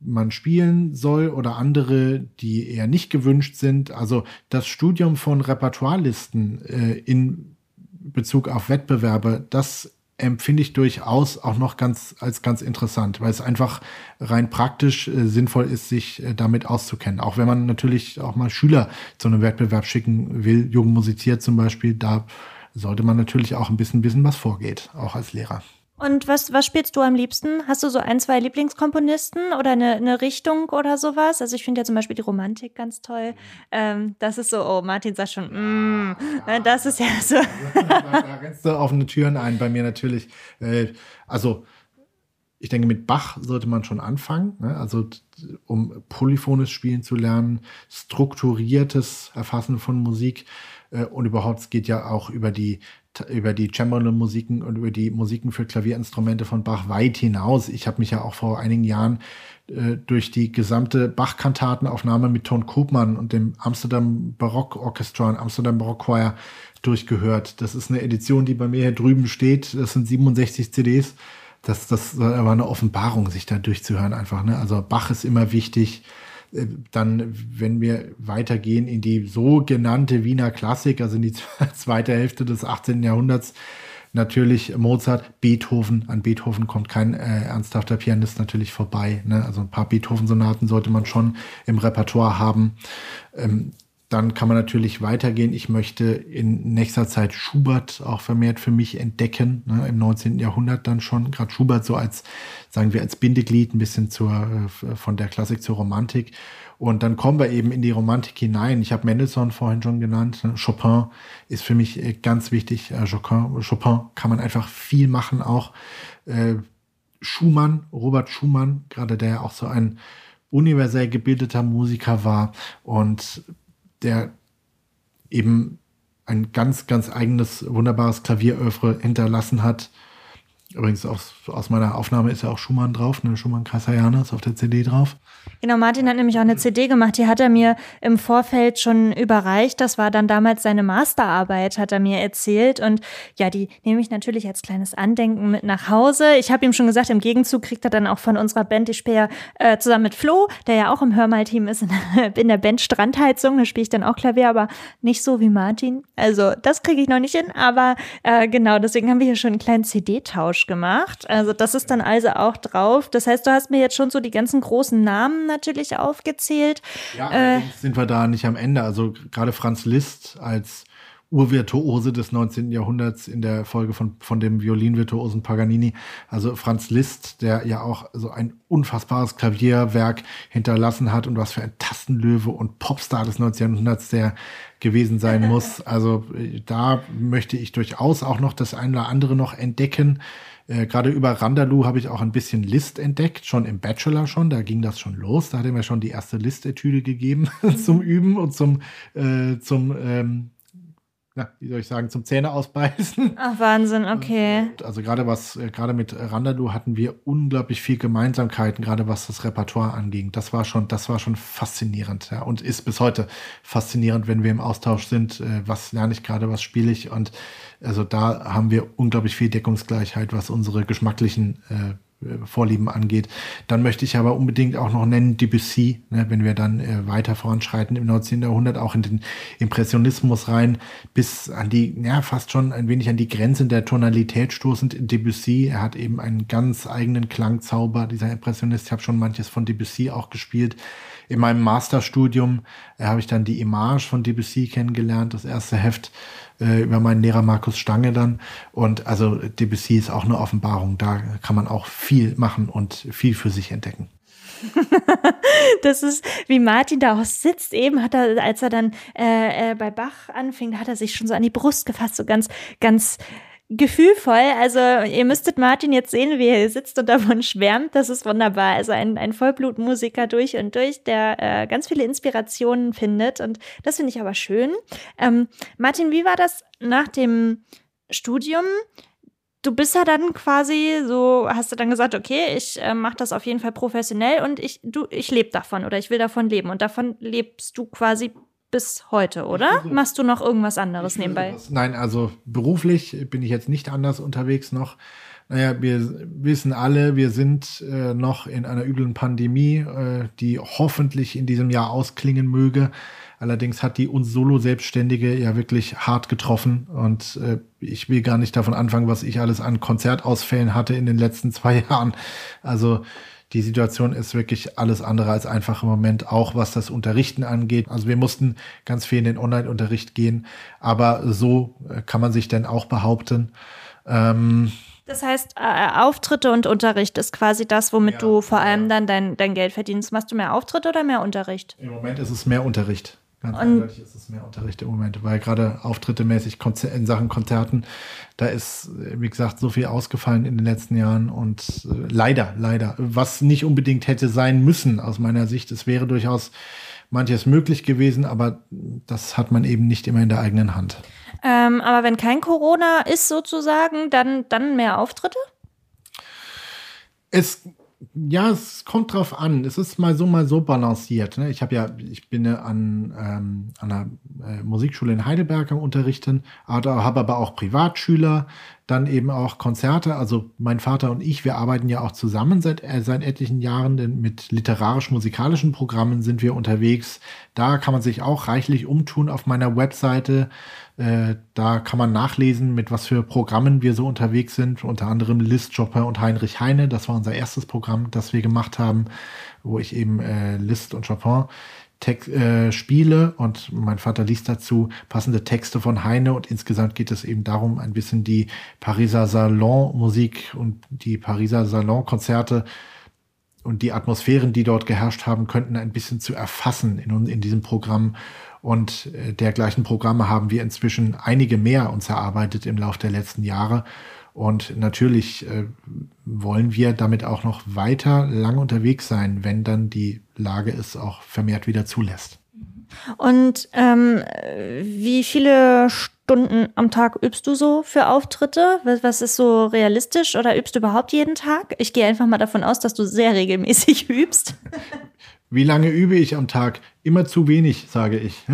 Speaker 3: man spielen soll oder andere, die eher nicht gewünscht sind. Also das Studium von Repertoirelisten äh, in Bezug auf Wettbewerbe, das empfinde ich durchaus auch noch ganz als ganz interessant, weil es einfach rein praktisch äh, sinnvoll ist, sich äh, damit auszukennen. Auch wenn man natürlich auch mal Schüler zu einem Wettbewerb schicken will, Jugend musiziert zum Beispiel, da sollte man natürlich auch ein bisschen wissen, was vorgeht, auch als Lehrer.
Speaker 2: Und was, was spielst du am liebsten? Hast du so ein, zwei Lieblingskomponisten oder eine, eine Richtung oder sowas? Also ich finde ja zum Beispiel die Romantik ganz toll. Ähm, das ist so, oh, Martin sagt schon, mm, ja, das ist ja so.
Speaker 3: da, da rennst du offene Türen ein bei mir natürlich. Äh, also ich denke, mit Bach sollte man schon anfangen. Ne? Also um polyphones Spielen zu lernen, strukturiertes Erfassen von Musik. Äh, und überhaupt, es geht ja auch über die über die Cembalo-Musiken und über die Musiken für Klavierinstrumente von Bach weit hinaus. Ich habe mich ja auch vor einigen Jahren äh, durch die gesamte Bach-Kantatenaufnahme mit Ton Koopmann und dem Amsterdam Barock Orchestra und Amsterdam Barock Choir durchgehört. Das ist eine Edition, die bei mir hier drüben steht. Das sind 67 CDs. Das, das war eine Offenbarung, sich da durchzuhören einfach. Ne? Also Bach ist immer wichtig. Äh, dann, wenn wir weitergehen in die sogenannte Wiener Klassik, also in die zweite Hälfte des 18. Jahrhunderts, natürlich Mozart, Beethoven. An Beethoven kommt kein äh, ernsthafter Pianist natürlich vorbei. Ne? Also ein paar Beethoven-Sonaten sollte man schon im Repertoire haben. Ähm, dann kann man natürlich weitergehen. Ich möchte in nächster Zeit Schubert auch vermehrt für mich entdecken, ne, im 19. Jahrhundert dann schon. Gerade Schubert so als, sagen wir, als Bindeglied ein bisschen zur, äh, von der Klassik zur Romantik. Und dann kommen wir eben in die Romantik hinein. Ich habe Mendelssohn vorhin schon genannt. Ne. Chopin ist für mich äh, ganz wichtig. Äh, Chopin, Chopin kann man einfach viel machen auch. Schumann, Robert Schumann, gerade der auch so ein universell gebildeter Musiker war und der eben ein ganz, ganz eigenes, wunderbares Klavieröffre hinterlassen hat. Übrigens aus, aus meiner Aufnahme ist ja auch Schumann drauf, ne? Schumann Kassayana ist auf der CD drauf.
Speaker 2: Genau, Martin hat nämlich auch eine CD gemacht, die hat er mir im Vorfeld schon überreicht. Das war dann damals seine Masterarbeit, hat er mir erzählt. Und ja, die nehme ich natürlich als kleines Andenken mit nach Hause. Ich habe ihm schon gesagt, im Gegenzug kriegt er dann auch von unserer Band, ich spiele äh, zusammen mit Flo, der ja auch im Hörmal-Team ist, in, in der Band Strandheizung. Da spiele ich dann auch Klavier, aber nicht so wie Martin. Also das kriege ich noch nicht hin, aber äh, genau, deswegen haben wir hier schon einen kleinen CD-Tausch gemacht. Also das ist dann also auch drauf. Das heißt, du hast mir jetzt schon so die ganzen großen Namen natürlich aufgezählt.
Speaker 3: Ja, äh, sind wir da nicht am Ende. Also gerade Franz Liszt als Urvirtuose des 19. Jahrhunderts in der Folge von, von dem Violinvirtuosen Paganini. Also Franz Liszt, der ja auch so ein unfassbares Klavierwerk hinterlassen hat und was für ein Tastenlöwe und Popstar des 19. Jahrhunderts der gewesen sein muss. Also äh, da möchte ich durchaus auch noch das eine oder andere noch entdecken. Äh, Gerade über Randaloo habe ich auch ein bisschen List entdeckt, schon im Bachelor schon, da ging das schon los. Da hat er mir schon die erste List-Etüde gegeben zum Üben und zum, äh, zum ähm, ja, wie soll ich sagen, zum Zähne ausbeißen.
Speaker 2: Ach, Wahnsinn, okay.
Speaker 3: Also gerade was, äh, gerade mit Randaloo hatten wir unglaublich viel Gemeinsamkeiten, gerade was das Repertoire anging. Das war schon, das war schon faszinierend, ja, und ist bis heute faszinierend, wenn wir im Austausch sind. Äh, was lerne ich gerade, was spiele ich? Und also da haben wir unglaublich viel Deckungsgleichheit, was unsere geschmacklichen äh, Vorlieben angeht. Dann möchte ich aber unbedingt auch noch nennen Debussy, ne, wenn wir dann äh, weiter voranschreiten im 19. Jahrhundert, auch in den Impressionismus rein, bis an die, ja, fast schon ein wenig an die Grenzen der Tonalität stoßend. Debussy, er hat eben einen ganz eigenen Klangzauber, dieser Impressionist. Ich habe schon manches von Debussy auch gespielt. In meinem Masterstudium äh, habe ich dann die Image von Debussy kennengelernt, das erste Heft äh, über meinen Lehrer Markus Stange dann. Und also Debussy ist auch eine Offenbarung. Da kann man auch viel machen und viel für sich entdecken.
Speaker 2: das ist, wie Martin da auch sitzt. Eben hat er, als er dann äh, äh, bei Bach anfing, hat er sich schon so an die Brust gefasst, so ganz, ganz gefühlvoll. Also ihr müsstet Martin jetzt sehen, wie er sitzt und davon schwärmt. Das ist wunderbar. Also ein, ein Vollblutmusiker durch und durch, der äh, ganz viele Inspirationen findet. Und das finde ich aber schön. Ähm, Martin, wie war das nach dem Studium? Du bist ja dann quasi so, hast du dann gesagt, okay, ich äh, mache das auf jeden Fall professionell und ich, ich lebe davon oder ich will davon leben. Und davon lebst du quasi bis heute, oder? Machst du noch irgendwas anderes nebenbei?
Speaker 3: Nein, also beruflich bin ich jetzt nicht anders unterwegs noch. Naja, wir wissen alle, wir sind äh, noch in einer üblen Pandemie, äh, die hoffentlich in diesem Jahr ausklingen möge. Allerdings hat die uns Solo-Selbstständige ja wirklich hart getroffen. Und äh, ich will gar nicht davon anfangen, was ich alles an Konzertausfällen hatte in den letzten zwei Jahren. Also die Situation ist wirklich alles andere als einfach im Moment, auch was das Unterrichten angeht. Also wir mussten ganz viel in den Online-Unterricht gehen, aber so äh, kann man sich denn auch behaupten. Ähm,
Speaker 2: das heißt, äh, Auftritte und Unterricht ist quasi das, womit ja, du vor allem ja. dann dein, dein Geld verdienst. Machst du mehr Auftritte oder mehr Unterricht?
Speaker 3: Im Moment ist es mehr Unterricht. Ganz und eindeutig ist es mehr Unterricht im Moment, weil gerade Auftritte mäßig in Sachen Konzerten, da ist, wie gesagt, so viel ausgefallen in den letzten Jahren und äh, leider, leider, was nicht unbedingt hätte sein müssen aus meiner Sicht. Es wäre durchaus manches möglich gewesen, aber das hat man eben nicht immer in der eigenen Hand.
Speaker 2: Ähm, aber wenn kein Corona ist sozusagen, dann, dann mehr Auftritte?
Speaker 3: Es ja, es kommt drauf an. Es ist mal so, mal so balanciert. Ne? Ich habe ja, ich bin ja an, ähm, einer äh, Musikschule in Heidelberg am Unterrichten, habe aber auch Privatschüler, dann eben auch Konzerte. Also mein Vater und ich, wir arbeiten ja auch zusammen seit, äh, seit etlichen Jahren, denn mit literarisch-musikalischen Programmen sind wir unterwegs. Da kann man sich auch reichlich umtun auf meiner Webseite äh, da kann man nachlesen, mit was für Programmen wir so unterwegs sind. Unter anderem List Chopin und Heinrich Heine. Das war unser erstes Programm, das wir gemacht haben, wo ich eben äh, Liszt und Chopin äh, spiele und mein Vater liest dazu passende Texte von Heine und insgesamt geht es eben darum, ein bisschen die Pariser Salonmusik und die Pariser Salonkonzerte und die Atmosphären, die dort geherrscht haben, könnten ein bisschen zu erfassen in, in diesem Programm und äh, dergleichen Programme haben wir inzwischen einige mehr uns erarbeitet im Laufe der letzten Jahre. Und natürlich äh, wollen wir damit auch noch weiter lang unterwegs sein, wenn dann die Lage es auch vermehrt wieder zulässt.
Speaker 2: Und ähm, wie viele Stunden am Tag übst du so für Auftritte? Was, was ist so realistisch oder übst du überhaupt jeden Tag? Ich gehe einfach mal davon aus, dass du sehr regelmäßig übst.
Speaker 3: Wie lange übe ich am Tag? Immer zu wenig, sage ich.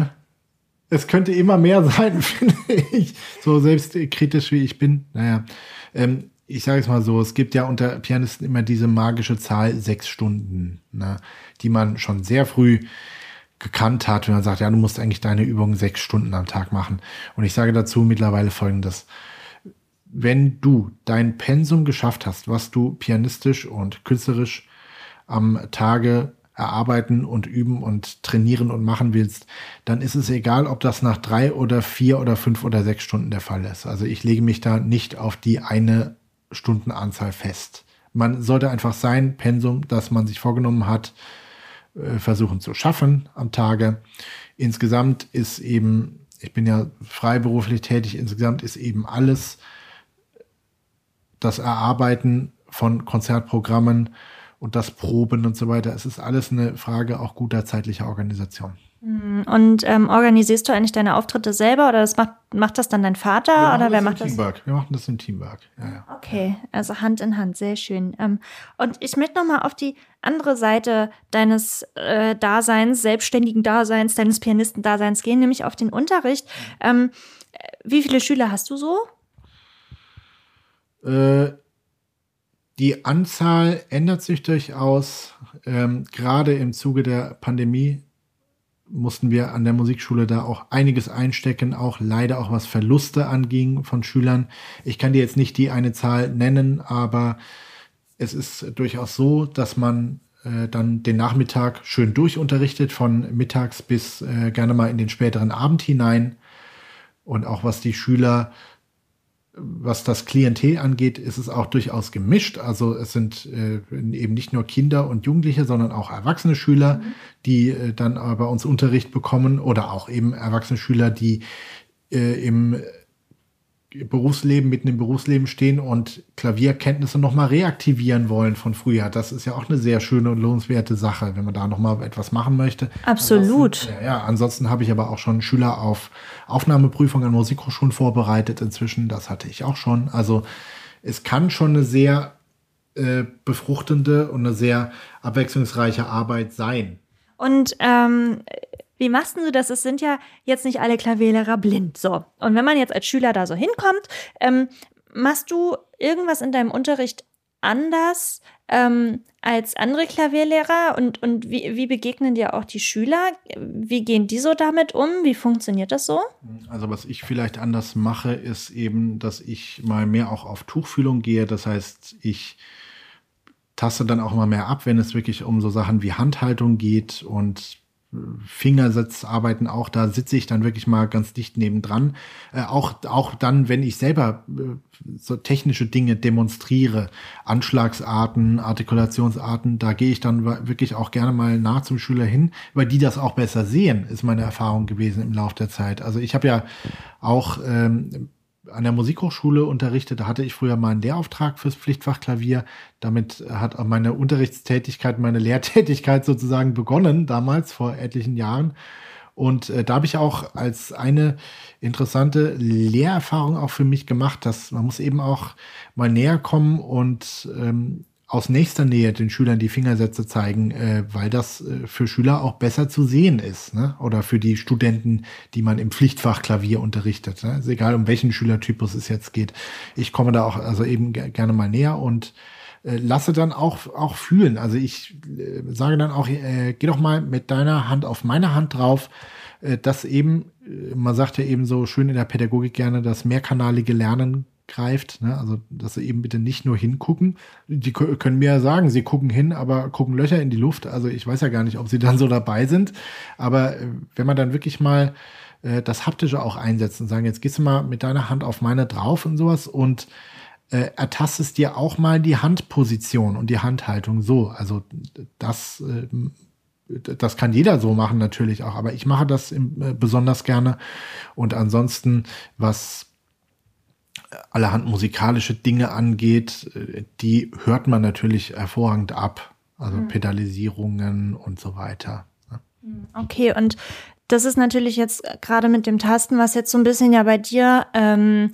Speaker 3: Es könnte immer mehr sein, finde ich. So selbstkritisch wie ich bin. Naja, ähm, ich sage es mal so, es gibt ja unter Pianisten immer diese magische Zahl sechs Stunden, ne, die man schon sehr früh gekannt hat, wenn man sagt, ja, du musst eigentlich deine Übungen sechs Stunden am Tag machen. Und ich sage dazu mittlerweile folgendes. Wenn du dein Pensum geschafft hast, was du pianistisch und künstlerisch am Tage erarbeiten und üben und trainieren und machen willst, dann ist es egal, ob das nach drei oder vier oder fünf oder sechs Stunden der Fall ist. Also ich lege mich da nicht auf die eine Stundenanzahl fest. Man sollte einfach sein Pensum, das man sich vorgenommen hat, äh, versuchen zu schaffen am Tage. Insgesamt ist eben, ich bin ja freiberuflich tätig, insgesamt ist eben alles das Erarbeiten von Konzertprogrammen und das Proben und so weiter. Es ist alles eine Frage auch guter zeitlicher Organisation.
Speaker 2: Mm, und ähm, organisierst du eigentlich deine Auftritte selber oder das macht, macht das dann dein Vater oder wer macht das?
Speaker 3: Teamwork. Wir machen das im Teamwork. Ja, ja.
Speaker 2: Okay, also Hand in Hand, sehr schön. Ähm, und ich möchte nochmal auf die andere Seite deines äh, Daseins, selbstständigen Daseins, deines Pianistendaseins gehen, nämlich auf den Unterricht. Ähm, wie viele Schüler hast du so?
Speaker 3: Äh, die Anzahl ändert sich durchaus. Ähm, gerade im Zuge der Pandemie mussten wir an der Musikschule da auch einiges einstecken, auch leider auch was Verluste anging von Schülern. Ich kann dir jetzt nicht die eine Zahl nennen, aber es ist durchaus so, dass man äh, dann den Nachmittag schön durchunterrichtet, von mittags bis äh, gerne mal in den späteren Abend hinein. Und auch was die Schüler was das Klientel angeht, ist es auch durchaus gemischt. Also es sind äh, eben nicht nur Kinder und Jugendliche, sondern auch erwachsene Schüler, mhm. die äh, dann bei uns Unterricht bekommen oder auch eben erwachsene Schüler, die äh, im Berufsleben, mitten im Berufsleben stehen und Klavierkenntnisse nochmal reaktivieren wollen von früher. Das ist ja auch eine sehr schöne und lohnenswerte Sache, wenn man da nochmal etwas machen möchte.
Speaker 2: Absolut.
Speaker 3: Ansonsten, ja, ansonsten habe ich aber auch schon Schüler auf Aufnahmeprüfungen an Musikhochschulen vorbereitet inzwischen. Das hatte ich auch schon. Also es kann schon eine sehr äh, befruchtende und eine sehr abwechslungsreiche Arbeit sein.
Speaker 2: Und ähm, wie machst du das? Es sind ja jetzt nicht alle Klavierlehrer blind. So. Und wenn man jetzt als Schüler da so hinkommt, ähm, machst du irgendwas in deinem Unterricht anders ähm, als andere Klavierlehrer? Und, und wie, wie begegnen dir auch die Schüler? Wie gehen die so damit um? Wie funktioniert das so?
Speaker 3: Also, was ich vielleicht anders mache, ist eben, dass ich mal mehr auch auf Tuchfühlung gehe. Das heißt, ich taste dann auch mal mehr ab, wenn es wirklich um so Sachen wie Handhaltung geht und Fingersitzarbeiten auch, da sitze ich dann wirklich mal ganz dicht nebendran. Äh, auch, auch dann, wenn ich selber äh, so technische Dinge demonstriere, Anschlagsarten, Artikulationsarten, da gehe ich dann wirklich auch gerne mal nah zum Schüler hin, weil die das auch besser sehen, ist meine Erfahrung gewesen im Laufe der Zeit. Also ich habe ja auch ähm, an der Musikhochschule unterrichtet. Da hatte ich früher mal einen Lehrauftrag fürs Pflichtfach Klavier. Damit hat auch meine Unterrichtstätigkeit, meine Lehrtätigkeit sozusagen begonnen, damals vor etlichen Jahren. Und äh, da habe ich auch als eine interessante Lehrerfahrung auch für mich gemacht, dass man muss eben auch mal näher kommen und ähm, aus nächster Nähe den Schülern die Fingersätze zeigen, äh, weil das äh, für Schüler auch besser zu sehen ist. Ne? Oder für die Studenten, die man im Pflichtfach Klavier unterrichtet. Ne? Ist egal, um welchen Schülertypus es jetzt geht. Ich komme da auch also eben gerne mal näher und äh, lasse dann auch, auch fühlen. Also ich äh, sage dann auch, äh, geh doch mal mit deiner Hand auf meine Hand drauf, äh, dass eben, äh, man sagt ja eben so schön in der Pädagogik gerne, das mehrkanalige Lernen greift. Ne? Also, dass sie eben bitte nicht nur hingucken. Die können mir ja sagen, sie gucken hin, aber gucken Löcher in die Luft. Also ich weiß ja gar nicht, ob sie dann so dabei sind. Aber äh, wenn man dann wirklich mal äh, das Haptische auch einsetzt und sagen, jetzt gehst du mal mit deiner Hand auf meine drauf und sowas und äh, ertastest dir auch mal die Handposition und die Handhaltung so. Also das äh, das kann jeder so machen natürlich auch, aber ich mache das äh, besonders gerne. Und ansonsten, was allerhand musikalische Dinge angeht, äh, die hört man natürlich hervorragend ab. Also mhm. Pedalisierungen und so weiter. Ne?
Speaker 2: Mhm. Okay, und das ist natürlich jetzt gerade mit dem Tasten, was jetzt so ein bisschen ja bei dir ähm,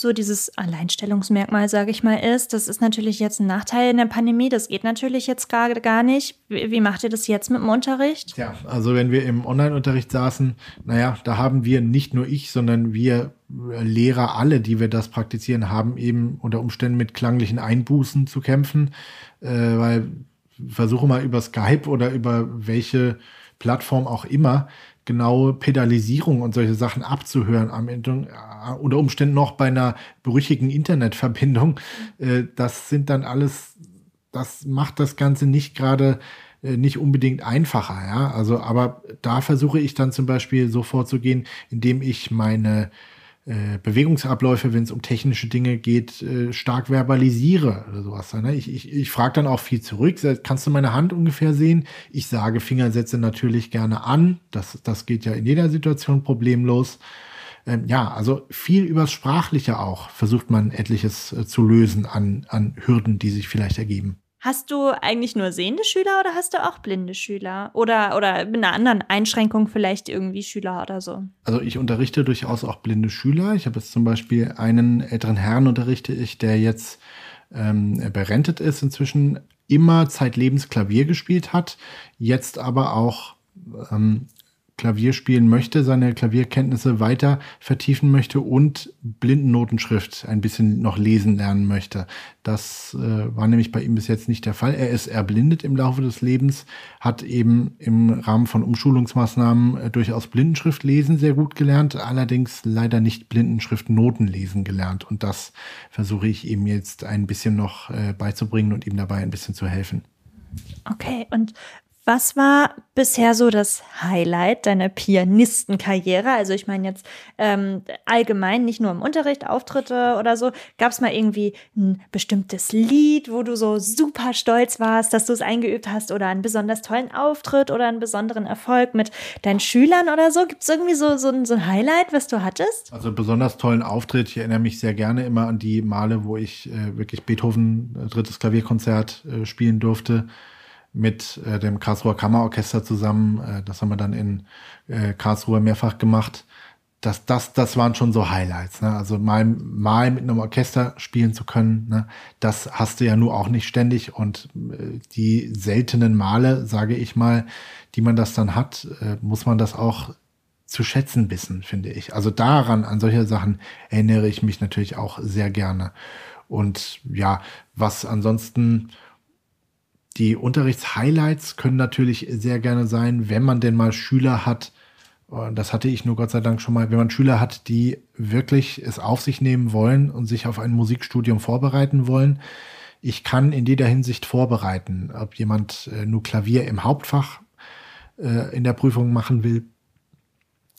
Speaker 2: so dieses Alleinstellungsmerkmal, sage ich mal, ist. Das ist natürlich jetzt ein Nachteil in der Pandemie. Das geht natürlich jetzt gar, gar nicht. Wie, wie macht ihr das jetzt mit dem Unterricht?
Speaker 3: Ja, also wenn wir im Online-Unterricht saßen, naja, da haben wir nicht nur ich, sondern wir Lehrer alle, die wir das praktizieren, haben eben unter Umständen mit klanglichen Einbußen zu kämpfen, äh, weil versuche mal über Skype oder über welche Plattform auch immer genaue Pedalisierung und solche Sachen abzuhören am Ende, äh, unter Umständen noch bei einer brüchigen Internetverbindung. Äh, das sind dann alles, das macht das Ganze nicht gerade äh, nicht unbedingt einfacher, ja. Also, aber da versuche ich dann zum Beispiel so vorzugehen, indem ich meine äh, Bewegungsabläufe, wenn es um technische Dinge geht, äh, stark verbalisiere oder sowas. Ne? Ich, ich, ich frage dann auch viel zurück. Kannst du meine Hand ungefähr sehen? Ich sage Fingersätze natürlich gerne an. Das, das geht ja in jeder Situation problemlos. Ähm, ja, also viel übers Sprachliche auch versucht man etliches äh, zu lösen an, an Hürden, die sich vielleicht ergeben.
Speaker 2: Hast du eigentlich nur sehende Schüler oder hast du auch blinde Schüler? Oder, oder mit einer anderen Einschränkung vielleicht irgendwie Schüler oder so?
Speaker 3: Also ich unterrichte durchaus auch blinde Schüler. Ich habe jetzt zum Beispiel einen älteren Herrn unterrichte ich, der jetzt ähm, berentet ist, inzwischen immer zeitlebens Klavier gespielt hat, jetzt aber auch ähm, Klavier spielen möchte, seine Klavierkenntnisse weiter vertiefen möchte und Blindennotenschrift ein bisschen noch lesen lernen möchte. Das äh, war nämlich bei ihm bis jetzt nicht der Fall. Er ist erblindet im Laufe des Lebens, hat eben im Rahmen von Umschulungsmaßnahmen äh, durchaus Blindenschrift lesen sehr gut gelernt, allerdings leider nicht Blindenschrift Noten lesen gelernt. Und das versuche ich ihm jetzt ein bisschen noch äh, beizubringen und ihm dabei ein bisschen zu helfen.
Speaker 2: Okay, und Was war bisher so das Highlight deiner Pianistenkarriere? Also ich meine jetzt ähm, allgemein, nicht nur im Unterricht, Auftritte oder so. Gab es mal irgendwie ein bestimmtes Lied, wo du so super stolz warst, dass du es eingeübt hast oder einen besonders tollen Auftritt oder einen besonderen Erfolg mit deinen Schülern oder so? Gibt es irgendwie so, so, so ein Highlight, was du hattest?
Speaker 3: Also besonders tollen Auftritt. Ich erinnere mich sehr gerne immer an die Male, wo ich äh, wirklich Beethoven äh, drittes Klavierkonzert äh, spielen durfte mit äh, dem Karlsruher Kammerorchester zusammen. Äh, das haben wir dann in äh, Karlsruhe mehrfach gemacht. Das, das, das waren schon so Highlights. Ne? Also mal, mal mit einem Orchester spielen zu können, ne? das hast du ja nur auch nicht ständig. Und äh, die seltenen Male, sage ich mal, die man das dann hat, äh, muss man das auch zu schätzen wissen, finde ich. Also daran, an solche Sachen erinnere ich mich natürlich auch sehr gerne. Und ja, was ansonsten die Unterrichtshighlights können natürlich sehr gerne sein, wenn man denn mal Schüler hat, das hatte ich nur Gott sei Dank schon mal, wenn man Schüler hat, die wirklich es auf sich nehmen wollen und sich auf ein Musikstudium vorbereiten wollen. Ich kann in jeder Hinsicht vorbereiten, ob jemand äh, nur Klavier im Hauptfach äh, in der Prüfung machen will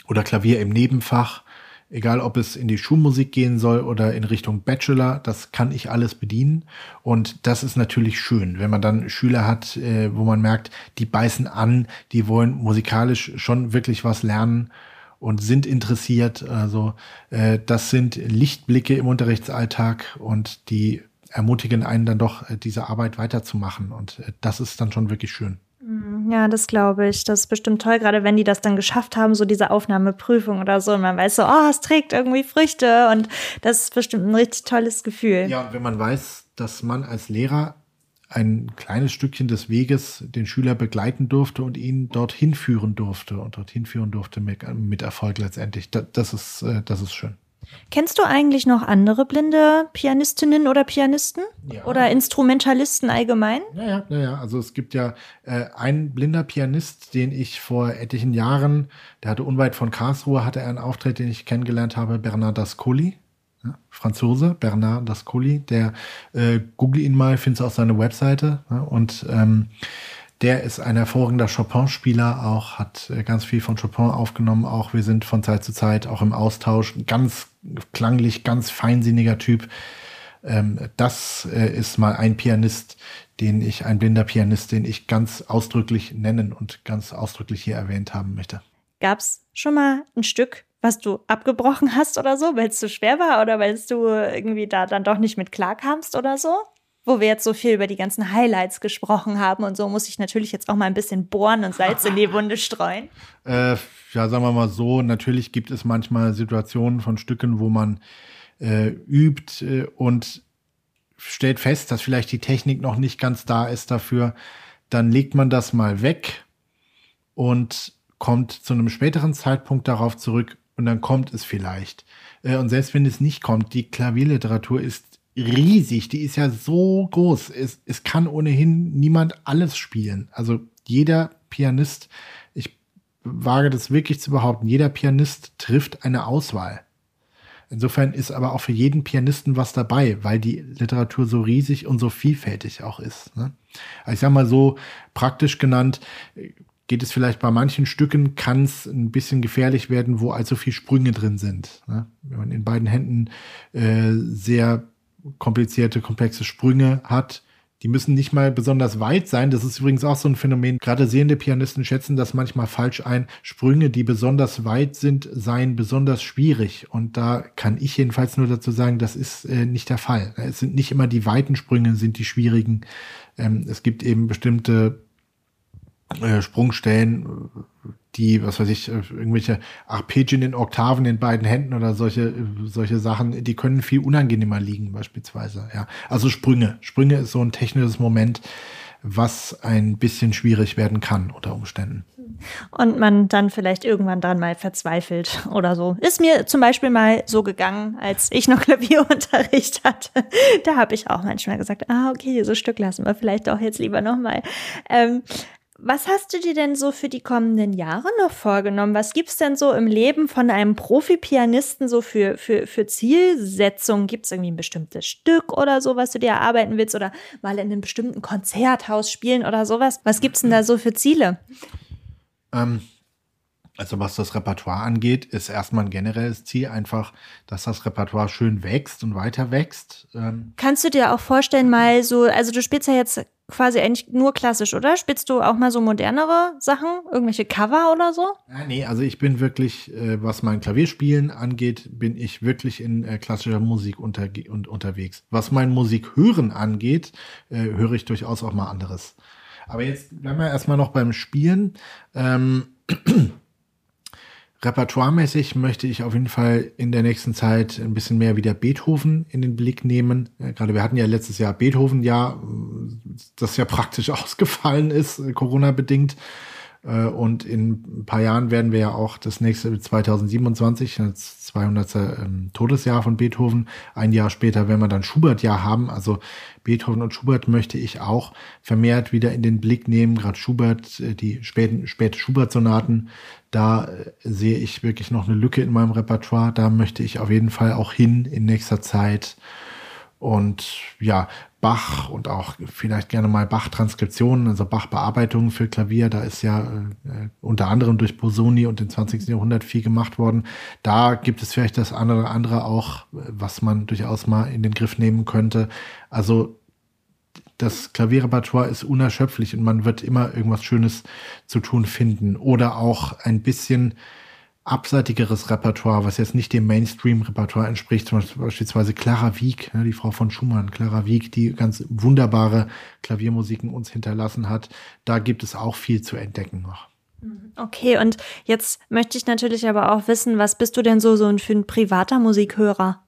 Speaker 3: oder Klavier im Nebenfach egal ob es in die Schulmusik gehen soll oder in Richtung Bachelor, das kann ich alles bedienen. Und das ist natürlich schön, wenn man dann Schüler hat, äh, wo man merkt, die beißen an, die wollen musikalisch schon wirklich was lernen und sind interessiert. Also äh, das sind Lichtblicke im Unterrichtsalltag und die ermutigen einen dann doch, äh, diese Arbeit weiterzumachen. Und äh, das ist dann schon wirklich schön.
Speaker 2: Ja, das glaube ich. Das ist bestimmt toll, gerade wenn die das dann geschafft haben, so diese Aufnahmeprüfung oder so. Und man weiß so, oh, es trägt irgendwie Früchte und das ist bestimmt ein richtig tolles Gefühl.
Speaker 3: Ja, und wenn man weiß, dass man als Lehrer ein kleines Stückchen des Weges den Schüler begleiten durfte und ihn dorthin führen durfte und dorthin führen durfte mit, mit Erfolg letztendlich. Das, das, ist, äh, das ist schön.
Speaker 2: Kennst du eigentlich noch andere blinde Pianistinnen oder Pianisten? Ja. Oder Instrumentalisten allgemein?
Speaker 3: Ja, ja, ja, ja. Also es gibt ja äh, einen blinder Pianist, den ich vor etlichen Jahren, der hatte unweit von Karlsruhe, hatte er einen Auftritt, den ich kennengelernt habe, Bernard Dascoli. Ja, Franzose, Bernard Dascoli, der äh, google ihn mal, findest du auf seiner Webseite. Ja, und ähm, der ist ein hervorragender Chopin-Spieler, auch hat äh, ganz viel von Chopin aufgenommen. Auch wir sind von Zeit zu Zeit auch im Austausch. Ganz klanglich, ganz feinsinniger Typ. Ähm, das äh, ist mal ein Pianist, den ich, ein blinder Pianist, den ich ganz ausdrücklich nennen und ganz ausdrücklich hier erwähnt haben möchte.
Speaker 2: Gab's schon mal ein Stück, was du abgebrochen hast oder so, weil es zu schwer war oder weil du irgendwie da dann doch nicht mit klarkamst oder so? Wo wir jetzt so viel über die ganzen Highlights gesprochen haben und so, muss ich natürlich jetzt auch mal ein bisschen bohren und Salz in die Wunde streuen.
Speaker 3: Äh, ja, sagen wir mal so, natürlich gibt es manchmal Situationen von Stücken, wo man äh, übt äh, und stellt fest, dass vielleicht die Technik noch nicht ganz da ist dafür. Dann legt man das mal weg und kommt zu einem späteren Zeitpunkt darauf zurück und dann kommt es vielleicht. Äh, und selbst wenn es nicht kommt, die Klavierliteratur ist riesig, die ist ja so groß. Es, es kann ohnehin niemand alles spielen. Also jeder Pianist, ich wage das wirklich zu behaupten, jeder Pianist trifft eine Auswahl. Insofern ist aber auch für jeden Pianisten was dabei, weil die Literatur so riesig und so vielfältig auch ist. Ne? Also ich sag mal so praktisch genannt, geht es vielleicht bei manchen Stücken, kann es ein bisschen gefährlich werden, wo allzu viel Sprünge drin sind. Ne? Wenn man in beiden Händen äh, sehr komplizierte, komplexe Sprünge hat. Die müssen nicht mal besonders weit sein. Das ist übrigens auch so ein Phänomen. Gerade sehende Pianisten schätzen das manchmal falsch ein. Sprünge, die besonders weit sind, seien besonders schwierig. Und da kann ich jedenfalls nur dazu sagen, das ist äh, nicht der Fall. Es sind nicht immer die weiten Sprünge, sind die schwierigen. Ähm, es gibt eben bestimmte äh, Sprungstellen, die, was weiß ich, äh, irgendwelche Arpeggien in Oktaven in beiden Händen oder solche, solche Sachen, die können viel unangenehmer liegen, beispielsweise. Ja, also Sprünge. Sprünge ist so ein technisches Moment, was ein bisschen schwierig werden kann unter Umständen.
Speaker 2: Und man dann vielleicht irgendwann dran mal verzweifelt oder so. Ist mir zum Beispiel mal so gegangen, als ich noch Klavierunterricht hatte. Da habe ich auch manchmal gesagt, ah, okay, so Stück lassen wir vielleicht doch jetzt lieber nochmal. Ähm, was hast du dir denn so für die kommenden Jahre noch vorgenommen? Was gibt es denn so im Leben von einem Profi-Pianisten so für, für, für Zielsetzungen? Gibt es irgendwie ein bestimmtes Stück oder so, was du dir erarbeiten willst? Oder mal in einem bestimmten Konzerthaus spielen oder sowas? Was gibt es denn da so für Ziele?
Speaker 3: Ähm, also was das Repertoire angeht, ist erstmal ein generelles Ziel einfach, dass das Repertoire schön wächst und weiter wächst.
Speaker 2: Ähm Kannst du dir auch vorstellen, mal so, also du spielst ja jetzt quasi eigentlich nur klassisch, oder? Spielst du auch mal so modernere Sachen, irgendwelche Cover oder so?
Speaker 3: Ja, nee, also ich bin wirklich, äh, was mein Klavierspielen angeht, bin ich wirklich in äh, klassischer Musik unter, und, unterwegs. Was mein Musikhören angeht, äh, höre ich durchaus auch mal anderes. Aber jetzt bleiben wir erstmal noch beim Spielen. Ähm, Repertoiremäßig möchte ich auf jeden Fall in der nächsten Zeit ein bisschen mehr wieder Beethoven in den Blick nehmen. Gerade wir hatten ja letztes Jahr Beethoven ja, das ja praktisch ausgefallen ist. Äh, und in ein paar Jahren werden wir ja auch das nächste 2027, das 200. Ähm, Todesjahr von Beethoven. Ein Jahr später werden wir dann Schubert-Jahr haben. Also Beethoven und Schubert möchte ich auch vermehrt wieder in den Blick nehmen. Gerade Schubert, äh, die späten, späte Schubert-Sonaten, da äh, sehe ich wirklich noch eine Lücke in meinem Repertoire. Da möchte ich auf jeden Fall auch hin in nächster Zeit. Und ja, Bach und auch vielleicht gerne mal Bach-Transkriptionen, also Bach-Bearbeitungen für Klavier. Da ist ja äh, unter anderem durch Bosoni und im 20. Jahrhundert viel gemacht worden. Da gibt es vielleicht das andere andere auch, was man durchaus mal in den Griff nehmen könnte. Also das Klavierrepertoire ist unerschöpflich und man wird immer irgendwas Schönes zu tun finden. Oder auch ein bisschen abseitigeres Repertoire, was jetzt nicht dem Mainstream-Repertoire entspricht, beispielsweise Clara Wieck, die Frau von Schumann, Clara Wieck, die ganz wunderbare Klaviermusiken uns hinterlassen hat. Da gibt es auch viel zu entdecken noch.
Speaker 2: Okay, und jetzt möchte ich natürlich aber auch wissen, was bist du denn so, so für ein privater Musikhörer?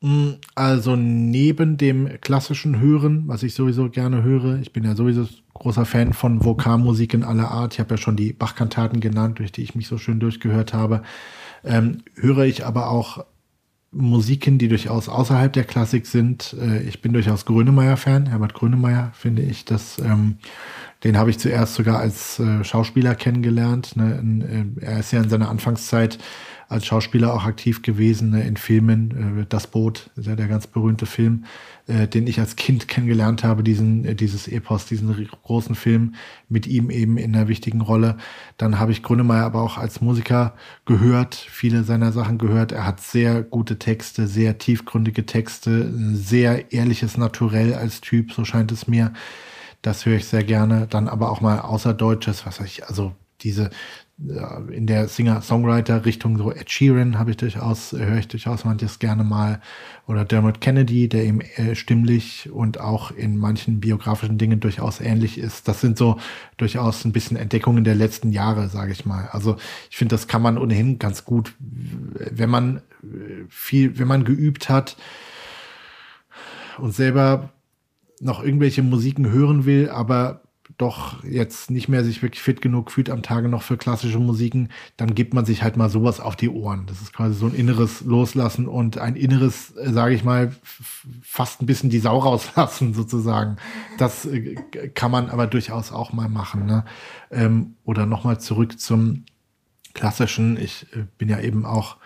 Speaker 3: Mm, also neben dem klassischen Hören, was ich sowieso gerne höre, ich bin ja sowieso großer Fan von Vokalmusik in aller Art. Ich habe ja schon die Bachkantaten genannt, durch die ich mich so schön durchgehört habe. Ähm, höre ich aber auch Musiken, die durchaus außerhalb der Klassik sind. Äh, ich bin durchaus Grönemeyer-Fan. Herbert Grönemeyer finde ich, dass ähm, den habe ich zuerst sogar als äh, Schauspieler kennengelernt. Ne? In, äh, er ist ja in seiner Anfangszeit als Schauspieler auch aktiv gewesen ne, in Filmen. Äh, das Boot ist ja der ganz berühmte Film, äh, den ich als Kind kennengelernt habe, diesen, äh, dieses Epos, diesen großen Film mit ihm eben in einer wichtigen Rolle. Dann habe ich Grönemeyer aber auch als Musiker gehört, viele seiner Sachen gehört. Er hat sehr gute Texte, sehr tiefgründige Texte, sehr ehrliches Naturell als Typ, so scheint es mir. Das höre ich sehr gerne. Dann aber auch mal außerdeutsches, was ich, also diese in der Singer-Songwriter-Richtung, so Ed Sheeran habe ich durchaus, höre ich durchaus manches gerne mal. Oder Dermot Kennedy, der eben äh, stimmlich und auch in manchen biografischen Dingen durchaus ähnlich ist. Das sind so durchaus ein bisschen Entdeckungen der letzten Jahre, sage ich mal. Also ich finde, das kann man ohnehin ganz gut, wenn man viel, wenn man geübt hat und selber noch irgendwelche Musiken hören will, aber doch jetzt nicht mehr sich wirklich fit genug fühlt am Tage noch für klassische Musiken, dann gibt man sich halt mal sowas auf die Ohren. Das ist quasi so ein inneres Loslassen und ein inneres, äh, sage ich mal, fast ein bisschen die Sau rauslassen sozusagen. Das äh, kann man aber durchaus auch mal machen. Ne? Ähm, oder nochmal zurück zum klassischen. Ich äh, bin ja eben auch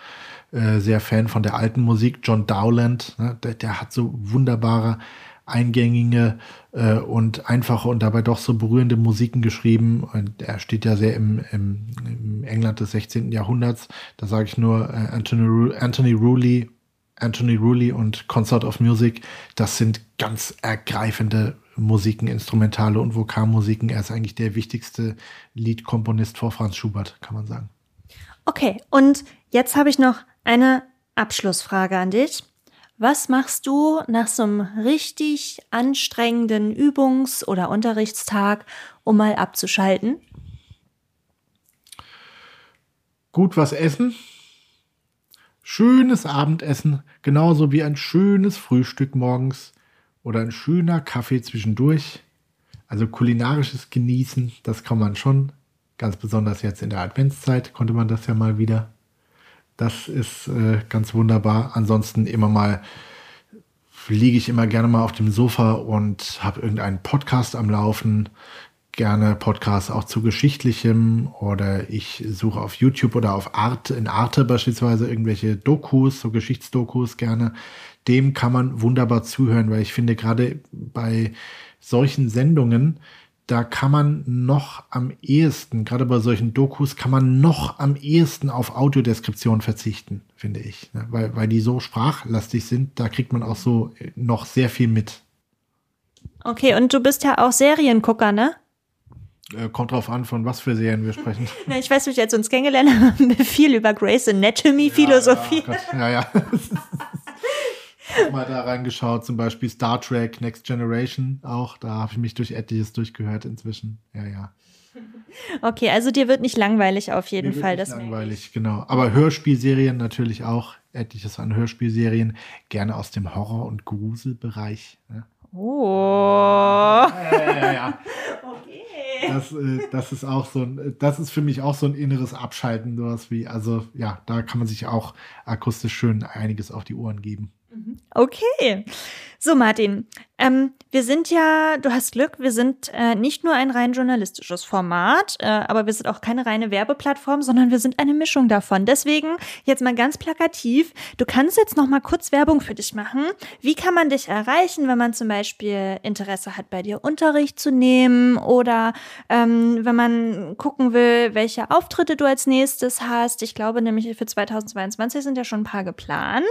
Speaker 3: sehr Fan von der alten Musik. John Dowland, ne? der, der hat so wunderbare eingängige äh, und einfache und dabei doch so berührende Musiken geschrieben. Und er steht ja sehr im, im, im England des 16. Jahrhunderts. Da sage ich nur äh, Anthony, Anthony Rulli, Anthony Rulli und Concert of Music. Das sind ganz ergreifende Musiken, Instrumentale und Vokalmusiken. Er ist eigentlich der wichtigste Liedkomponist vor Franz Schubert, kann man sagen.
Speaker 2: Okay, und jetzt habe ich noch eine Abschlussfrage an dich. Was machst du nach so einem richtig anstrengenden Übungs- oder Unterrichtstag, um mal abzuschalten?
Speaker 3: Gut was essen. Schönes Abendessen, genauso wie ein schönes Frühstück morgens oder ein schöner Kaffee zwischendurch. Also kulinarisches Genießen, das kann man schon. Ganz besonders jetzt in der Adventszeit konnte man das ja mal wieder. Das ist äh, ganz wunderbar. Ansonsten immer mal liege ich immer gerne mal auf dem Sofa und habe irgendeinen Podcast am Laufen. gerne Podcasts auch zu Geschichtlichem oder ich suche auf YouTube oder auf Art, in Arte beispielsweise irgendwelche Dokus, so Geschichtsdokus gerne. Dem kann man wunderbar zuhören, weil ich finde gerade bei solchen Sendungen, da kann man noch am ehesten, gerade bei solchen Dokus, kann man noch am ehesten auf Audiodeskription verzichten, finde ich. Ne? Weil, weil die so sprachlastig sind, da kriegt man auch so noch sehr viel mit.
Speaker 2: Okay, und du bist ja auch Seriengucker, ne?
Speaker 3: Äh, kommt drauf an, von was für Serien wir sprechen.
Speaker 2: Na, ich weiß, wie ich jetzt uns kennengelernt haben, viel über Grace Anatomy,
Speaker 3: Ja,
Speaker 2: Philosophie.
Speaker 3: Ja, ja. ja. Mal da reingeschaut, zum Beispiel Star Trek Next Generation auch. Da habe ich mich durch etliches durchgehört inzwischen. Ja, ja.
Speaker 2: Okay, also dir wird nicht langweilig auf jeden
Speaker 3: Mir wird
Speaker 2: Fall.
Speaker 3: nicht
Speaker 2: Das
Speaker 3: langweilig, genau. Aber Hörspielserien natürlich auch. Etliches an Hörspielserien. Gerne aus dem Horror- und Gruselbereich. Ne?
Speaker 2: oh.
Speaker 3: Ja, ja, ja.
Speaker 2: Okay.
Speaker 3: Das, äh, das ist auch so ein, das ist für mich auch so ein inneres Abschalten, sowas wie, also ja, da kann man sich auch akustisch schön einiges auf die Ohren geben.
Speaker 2: Okay. So, Martin, ähm, wir sind ja, du hast Glück, wir sind äh, nicht nur ein rein journalistisches Format, äh, aber wir sind auch keine reine Werbeplattform, sondern wir sind eine Mischung davon. Deswegen jetzt mal ganz plakativ, du kannst jetzt noch mal kurz Werbung für dich machen. Wie kann man dich erreichen, wenn man zum Beispiel Interesse hat, bei dir Unterricht zu nehmen oder ähm, wenn man gucken will, welche Auftritte du als nächstes hast? Ich glaube nämlich für 2022 sind ja schon ein paar geplant.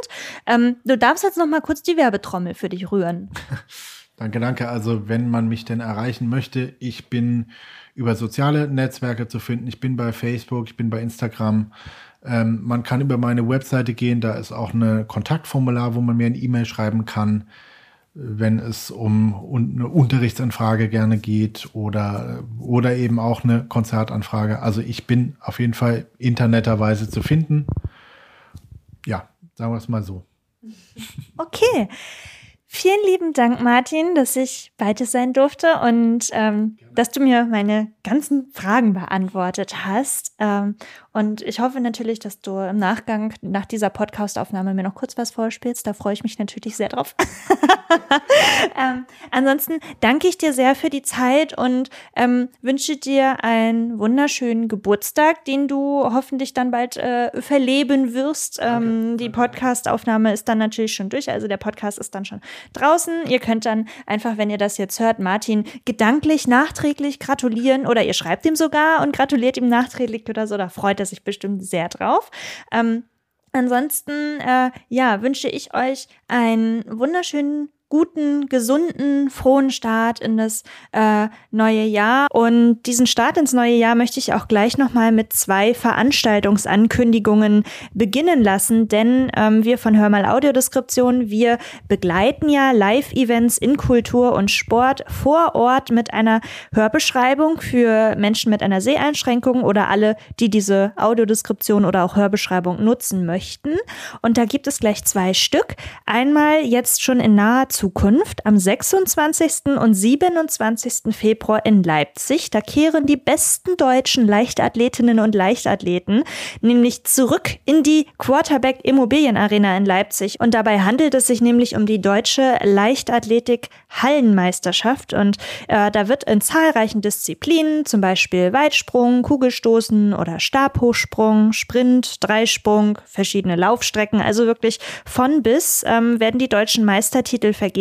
Speaker 2: Ähm, du darfst jetzt noch mal kurz die Werbetrommel für dich rühren.
Speaker 3: Danke, danke. Also, wenn man mich denn erreichen möchte, ich bin über soziale Netzwerke zu finden. Ich bin bei Facebook, ich bin bei Instagram. Ähm, man kann über meine Webseite gehen, da ist auch ein Kontaktformular, wo man mir eine E-Mail schreiben kann, wenn es um un- eine Unterrichtsanfrage gerne geht oder, oder eben auch eine Konzertanfrage. Also ich bin auf jeden Fall interneterweise zu finden. Ja, sagen wir es mal so.
Speaker 2: Okay. Vielen lieben Dank, Martin, dass ich bei dir sein durfte und ähm, dass du mir meine ganzen Fragen beantwortet hast. Ähm, und ich hoffe natürlich, dass du im Nachgang nach dieser Podcast-Aufnahme mir noch kurz was vorspielst. Da freue ich mich natürlich sehr drauf. ähm, ansonsten danke ich dir sehr für die Zeit und ähm, wünsche dir einen wunderschönen Geburtstag, den du hoffentlich dann bald äh, verleben wirst. Ähm, die Podcast-Aufnahme ist dann natürlich schon durch, also der Podcast ist dann schon draußen. Ihr könnt dann einfach, wenn ihr das jetzt hört, Martin gedanklich nachträglich gratulieren oder ihr schreibt ihm sogar und gratuliert ihm nachträglich oder so. Da freut er sich bestimmt sehr drauf. Ähm, ansonsten, äh, ja, wünsche ich euch einen wunderschönen guten, gesunden, frohen Start in das äh, neue Jahr. Und diesen Start ins neue Jahr möchte ich auch gleich nochmal mit zwei Veranstaltungsankündigungen beginnen lassen, denn ähm, wir von Hörmal Audiodeskription, wir begleiten ja Live-Events in Kultur und Sport vor Ort mit einer Hörbeschreibung für Menschen mit einer Seheinschränkung oder alle, die diese Audiodeskription oder auch Hörbeschreibung nutzen möchten. Und da gibt es gleich zwei Stück. Einmal jetzt schon in naher Zukunft am 26. und 27. Februar in Leipzig. Da kehren die besten deutschen Leichtathletinnen und Leichtathleten nämlich zurück in die Quarterback Immobilienarena in Leipzig. Und dabei handelt es sich nämlich um die deutsche Leichtathletik Hallenmeisterschaft. Und äh, da wird in zahlreichen Disziplinen, zum Beispiel Weitsprung, Kugelstoßen oder Stabhochsprung, Sprint, Dreisprung, verschiedene Laufstrecken, also wirklich von bis ähm, werden die deutschen Meistertitel vergeben.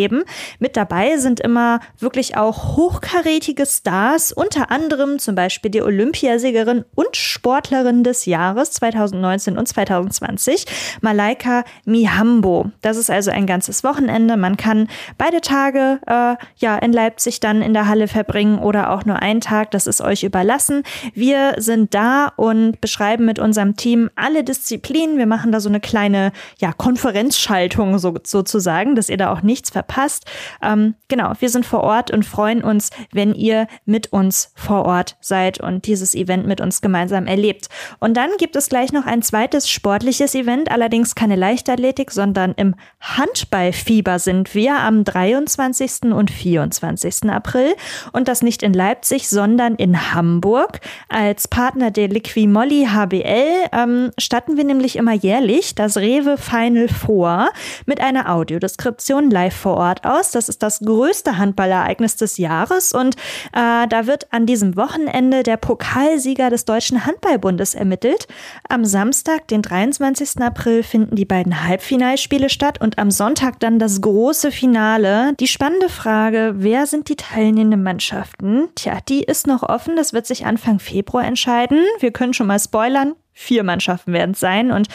Speaker 2: Mit dabei sind immer wirklich auch hochkarätige Stars, unter anderem zum Beispiel die Olympiasiegerin und Sportlerin des Jahres 2019 und 2020, Malaika Mihambo. Das ist also ein ganzes Wochenende. Man kann beide Tage äh, ja in Leipzig dann in der Halle verbringen oder auch nur einen Tag. Das ist euch überlassen. Wir sind da und beschreiben mit unserem Team alle Disziplinen. Wir machen da so eine kleine ja, Konferenzschaltung so, sozusagen, dass ihr da auch nichts verpasst. Ähm, genau, wir sind vor Ort und freuen uns, wenn ihr mit uns vor Ort seid und dieses Event mit uns gemeinsam erlebt. Und dann gibt es gleich noch ein zweites sportliches Event, allerdings keine Leichtathletik, sondern im Handballfieber sind wir am 23. und 24. April und das nicht in Leipzig, sondern in Hamburg. Als Partner der Liquimolli HBL ähm, statten wir nämlich immer jährlich das Rewe Final Four mit einer Audiodeskription live vor Ort aus. Das ist das größte Handballereignis des Jahres und äh, da wird an diesem Wochenende der Pokalsieger des Deutschen Handballbundes ermittelt. Am Samstag, den 23. April, finden die beiden Halbfinalspiele statt und am Sonntag dann das große Finale. Die spannende Frage, wer sind die teilnehmenden Mannschaften? Tja, die ist noch offen. Das wird sich Anfang Februar entscheiden. Wir können schon mal spoilern. Vier Mannschaften werden es sein und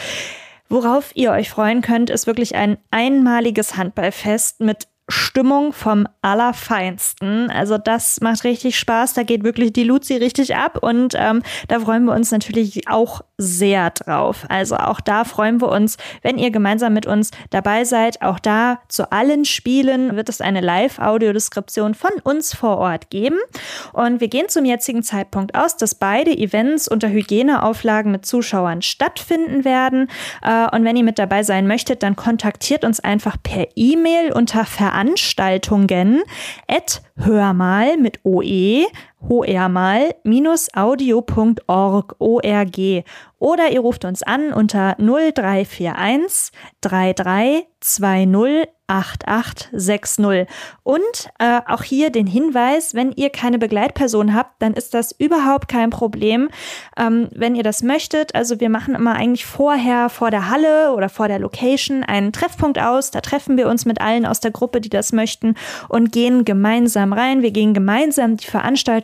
Speaker 2: Worauf ihr euch freuen könnt, ist wirklich ein einmaliges Handballfest mit Stimmung vom Allerfeinsten. Also das macht richtig Spaß. Da geht wirklich die Luzi richtig ab und ähm, da freuen wir uns natürlich auch sehr drauf. Also auch da freuen wir uns, wenn ihr gemeinsam mit uns dabei seid. Auch da zu allen Spielen wird es eine Live-Audiodeskription von uns vor Ort geben. Und wir gehen zum jetzigen Zeitpunkt aus, dass beide Events unter Hygieneauflagen mit Zuschauern stattfinden werden. Äh, und wenn ihr mit dabei sein möchtet, dann kontaktiert uns einfach per E-Mail unter Ver Veranstaltungen. At hörmal mit OE hoermal audio.org org oder ihr ruft uns an unter 0341 3320 8860. Und äh, auch hier den Hinweis, wenn ihr keine Begleitperson habt, dann ist das überhaupt kein Problem, ähm, wenn ihr das möchtet. Also wir machen immer eigentlich vorher vor der Halle oder vor der Location einen Treffpunkt aus. Da treffen wir uns mit allen aus der Gruppe, die das möchten und gehen gemeinsam rein. Wir gehen gemeinsam die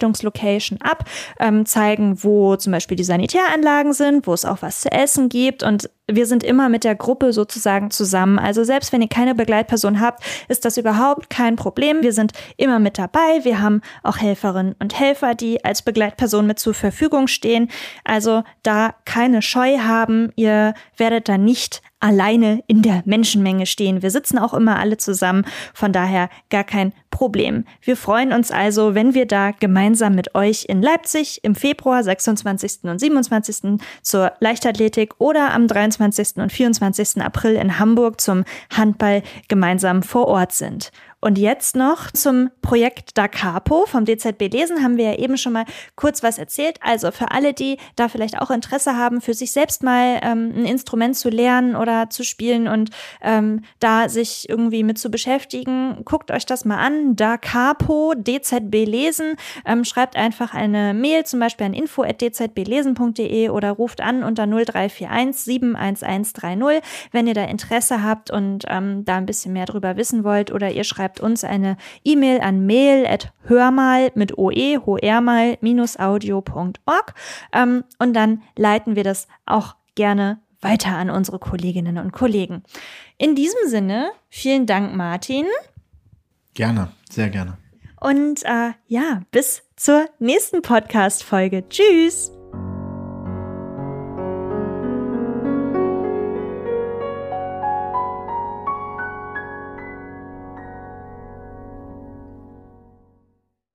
Speaker 2: Veranstaltungslocation ab, ähm, zeigen, wo zum Beispiel die Sanitäranlagen sind, wo es auch was zu essen gibt und wir sind immer mit der Gruppe sozusagen zusammen. Also selbst wenn ihr keine Begleitperson habt, ist das überhaupt kein Problem. Wir sind immer mit dabei. Wir haben auch Helferinnen und Helfer, die als Begleitperson mit zur Verfügung stehen. Also da keine Scheu haben. Ihr werdet da nicht alleine in der Menschenmenge stehen. Wir sitzen auch immer alle zusammen, von daher gar kein Problem. Wir freuen uns also, wenn wir da gemeinsam mit euch in Leipzig im Februar 26. und 27. zur Leichtathletik oder am 23. und 24. April in Hamburg zum Handball gemeinsam vor Ort sind. Und jetzt noch zum Projekt Da Capo vom DZB Lesen haben wir ja eben schon mal kurz was erzählt. Also für alle, die da vielleicht auch Interesse haben, für sich selbst mal ähm, ein Instrument zu lernen oder zu spielen und ähm, da sich irgendwie mit zu beschäftigen, guckt euch das mal an. Da Capo, DZB Lesen. Ähm, schreibt einfach eine Mail, zum Beispiel an info.dzblesen.de oder ruft an unter 0341 71130, wenn ihr da Interesse habt und ähm, da ein bisschen mehr drüber wissen wollt oder ihr schreibt schreibt uns eine E-Mail an mail at hörmal mit oe, hoermal audio.org ähm, und dann leiten wir das auch gerne weiter an unsere Kolleginnen und Kollegen. In diesem Sinne, vielen Dank, Martin.
Speaker 3: Gerne, sehr gerne.
Speaker 2: Und äh, ja, bis zur nächsten Podcast-Folge. Tschüss!